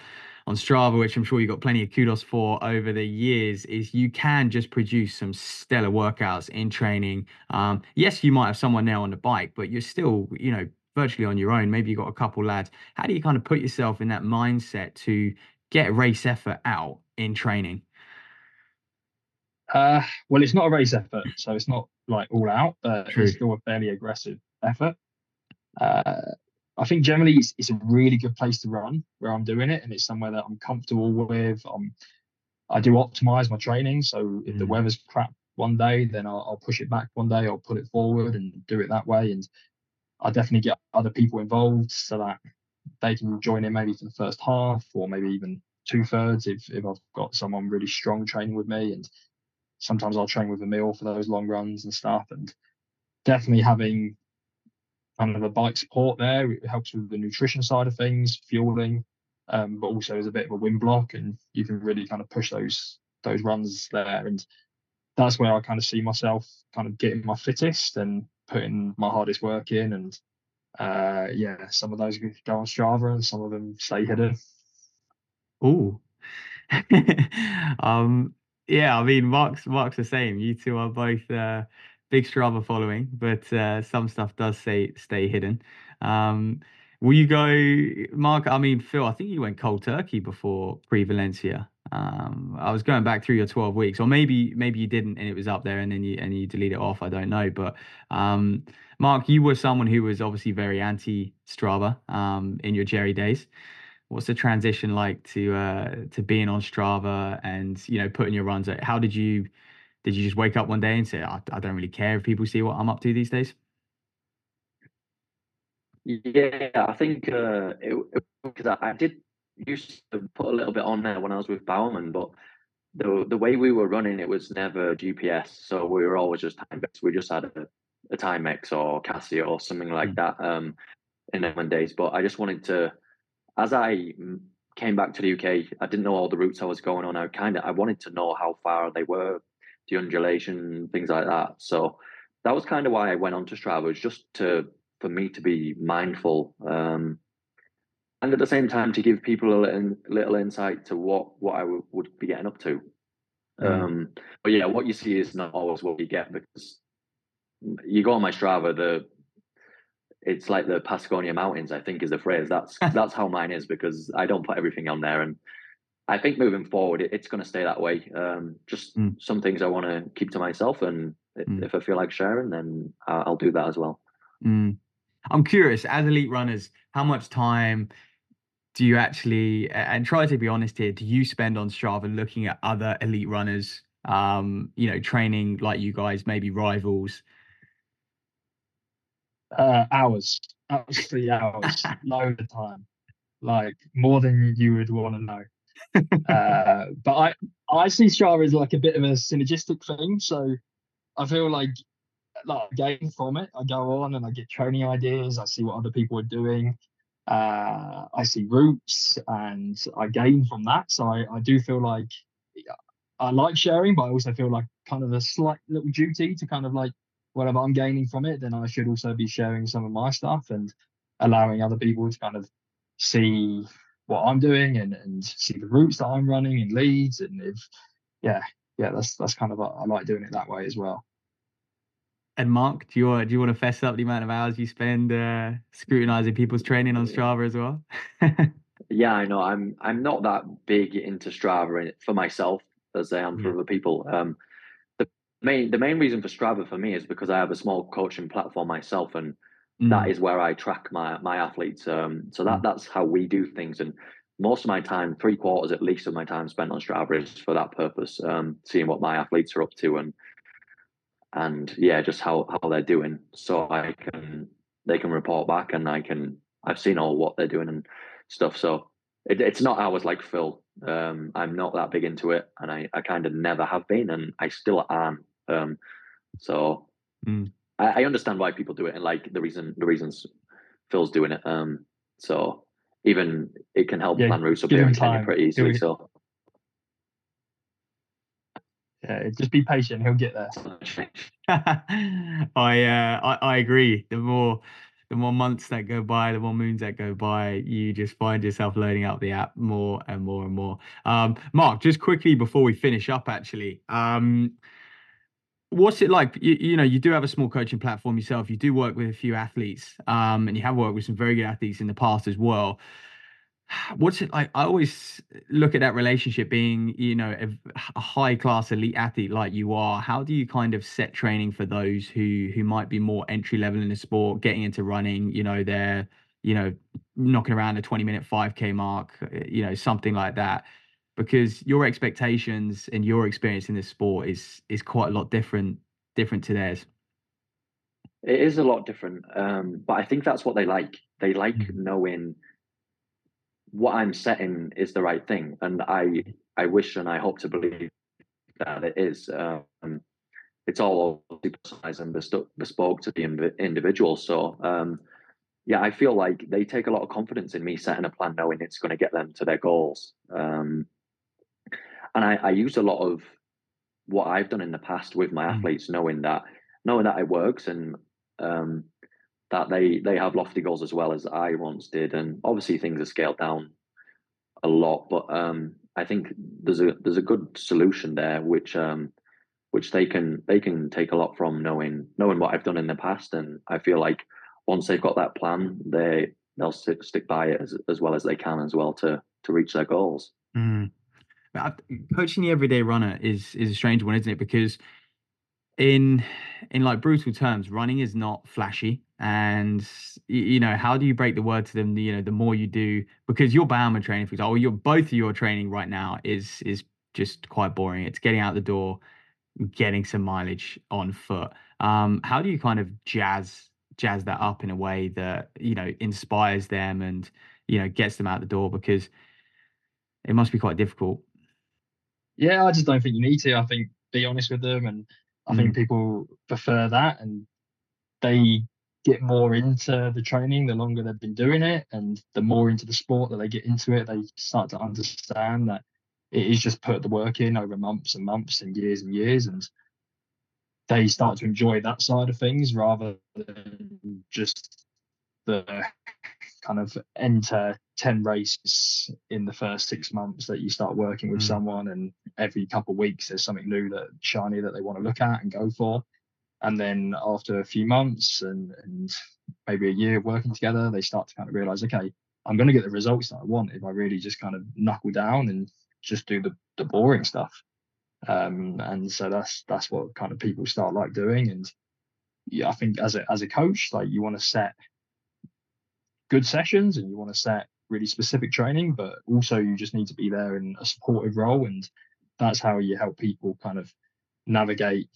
on Strava, which I'm sure you got plenty of kudos for over the years, is you can just produce some stellar workouts in training. Um, yes, you might have someone there on the bike, but you're still, you know, virtually on your own. Maybe you've got a couple lads. How do you kind of put yourself in that mindset to get race effort out in training? Uh, well, it's not a race effort, so it's not like all out, but True. it's still a fairly aggressive effort. Uh, I think generally it's, it's a really good place to run where I'm doing it, and it's somewhere that I'm comfortable with. Um, I do optimize my training, so if mm. the weather's crap one day, then I'll, I'll, push it back one day. I'll put it forward and do it that way, and I definitely get other people involved so that they can join in maybe for the first half or maybe even two thirds if if I've got someone really strong training with me, and sometimes I'll train with Emil for those long runs and stuff, and definitely having kind of a bike support there. It helps with the nutrition side of things, fueling, um, but also as a bit of a wind block, and you can really kind of push those those runs there. And that's where I kind of see myself kind of getting my fittest and putting my hardest work in. And uh, yeah, some of those go on Strava, and some of them stay hidden. Oh, um, yeah. I mean, Marc's Marc's the same. You two are both. Uh, big Strava following, but uh, some stuff does stay stay hidden. Um, will you go, Marc? I mean, Phil, I think you went cold turkey before pre Valencia. Um, I was going back through your 12 weeks, or maybe maybe you didn't, and it was up there, and then you and you delete it off. I don't know, but um, Marc, you were someone who was obviously very anti Strava um, in your Jerry days. What's the transition like to uh, to being on Strava and you know putting your runs? How did you did you just wake up one day and say, I, I don't really care if people see what I'm up to these days? Yeah, I think uh, because I, I, did used to put a little bit on there when I was with Bowerman, but the the way we were running, it was never GPS, so we were always just time based. We just had a, a Timex or Casio or something like mm. that um, in them days. But I just wanted to, as I came back to the UK, I didn't know all the routes I was going on. I kind of I wanted to know how far they were the undulation, things like that. So that was kind of why I went on to Strava, was just to for me to be mindful, um, and at the same time to give people a little, little insight to what what I w- would be getting up to. Mm. Um, but yeah, what you see is not always what you get because you go on my Strava, the it's like the Patagonia Mountains, I think is the phrase. That's that's how mine is because I don't put everything on there and I think moving forward, it, it's going to stay that way. Um, just mm. some things I want to keep to myself, and mm. if I feel like sharing, then I'll, I'll do that as well. Mm. I'm curious, as elite runners, how much time do you actually, and try to be honest here, do you spend on Strava looking at other elite runners? Um, you know, training like you guys, maybe rivals. Uh, hours, absolutely hours, load of time, like more than you would want to know uh, but I I see Strava as like a bit of a synergistic thing. So I feel like like I gain from it. I go on and I get training ideas. I see what other people are doing. Uh, I see routes and I gain from that. So I, I do feel like I like sharing, but I also feel like kind of a slight little duty to kind of like whatever I'm gaining from it, then I should also be sharing some of my stuff and allowing other people to kind of see what I'm doing and, and see the routes that I'm running and leads and if yeah yeah that's that's kind of I like doing it that way as well. And Marc, do you do you want to fess up the amount of hours you spend uh, scrutinizing people's training on Strava as well? yeah, I know. I'm I'm not that big into Strava for myself as I am for yeah. other people. Um, the main the main reason for Strava for me is because I have a small coaching platform myself, and Mm. That is where I track my my athletes. Um, so that mm. that's how we do things. And most of my time, three quarters at least of my time spent on Strava is for that purpose, um, seeing what my athletes are up to and and yeah, just how how they're doing. So I can they can report back and I can I've seen all what they're doing and stuff. So it, it's not hours like Phil. Um, I'm not that big into it, and I, I kind of never have been, and I still am. Um, so mm. I, I understand why people do it and like the reason the reasons Phil's doing it. Um, so even it can help yeah, plan routes up here in Kenya pretty easily. So yeah, just be patient. He'll get there. I, uh, I I agree. The more the more months that go by, the more moons that go by, you just find yourself loading up the app more and more and more. Um, Marc, just quickly before we finish up, actually, um, what's it like? You, you, know, you do have a small coaching platform yourself. You do work with a few athletes, um, and you have worked with some very good athletes in the past as well what's it like? I always look at that relationship being, you know, a, a high class elite athlete like you are. How do you kind of set training for those who who might be more entry level in the sport, getting into running? You know, they're you know knocking around the twenty minute five k mark, uh, you know, something like that. Because your expectations and your experience in this sport is is quite a lot different different to theirs. It is a lot different, um, but I think that's what they like. They like mm-hmm. knowing what I'm setting is the right thing, and I I wish and I hope to believe that it is. Um, it's all personalized and bespoke to the individual. So um, yeah, I feel like they take a lot of confidence in me setting a plan, knowing it's going to get them to their goals. Um, and I, I use a lot of what I've done in the past with my mm. athletes, knowing that knowing that it works and um, that they they have lofty goals as well as I once did, and obviously things are scaled down a lot. But um, I think there's a there's a good solution there, which um, which they can they can take a lot from knowing knowing what I've done in the past, and I feel like once they've got that plan, they they'll stick stick by it as as well as they can as well to to reach their goals. Mm. Coaching the everyday runner is is a strange one, isn't it? Because in in like brutal terms, running is not flashy. And you know how do you break the word to them you know the more you do? Because your Bowerman training for example your both of your training right now is is just quite boring. It's getting out the door getting some mileage on foot. Um how do you kind of jazz jazz that up in a way that you know inspires them and you know gets them out the door? Because it must be quite difficult yeah i just don't think you need to i think be honest with them and i mm. think people prefer that and they get more into the training the longer they've been doing it and the more into the sport that they get into it they start to understand that it is just put the work in over months and months and years and years and they start to enjoy that side of things rather than just the kind of enter 10 races in the first six months that you start working with mm. someone and every couple of weeks there's something new that shiny that they want to look at and go for. And then after a few months and, and maybe a year of working together they start to kind of realize okay i'm going to get the results that i want if i really just kind of knuckle down and just do the, the boring stuff. Um, and so that's that's what kind of people start like doing. And yeah i think as a as a coach like you want to set good sessions and you want to set really specific training but also you just need to be there in a supportive role and that's how you help people kind of navigate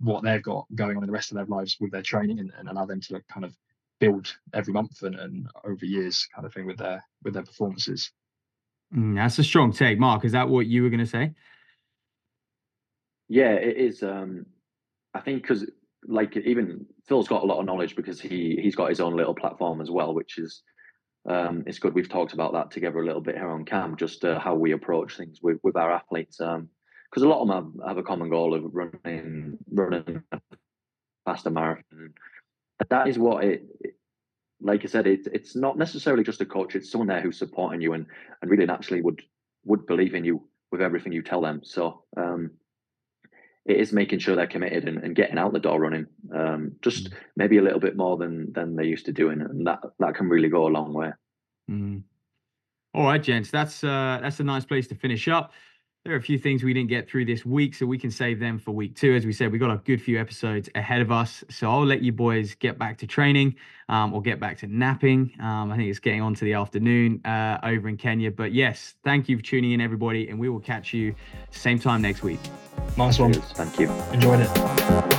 what they've got going on in the rest of their lives with their training and, and allow them to kind of build every month and, and over years kind of thing with their with their performances. Mm, that's a strong take, Marc. Is that what you were going to say? Yeah, it is. Um, I think because like even Phil's got a lot of knowledge because he he's got his own little platform as well, which is um, it's good. We've talked about that together a little bit here on Cam, just uh, how we approach things with with our athletes. Um, because a lot of them have, have, a common goal of running running faster marathon. That is what it, like I said, it, it's not necessarily just a coach; it's someone there who's supporting you and and really naturally would would believe in you with everything you tell them. So um, it is making sure they're committed and, and getting out the door running, um, just mm. maybe a little bit more than than they used to doing, and that that can really go a long way. Mm. All right, gents, that's uh, that's a nice place to finish up there are a few things we didn't get through this week, so we can save them for week two. As we said, we got a good few episodes ahead of us. So I'll let you boys get back to training um, or get back to napping. Um, I think it's getting on to the afternoon uh, over in Kenya. But yes, thank you for tuning in, everybody, and we will catch you same time next week. Nice one. Thank you. Enjoyed it.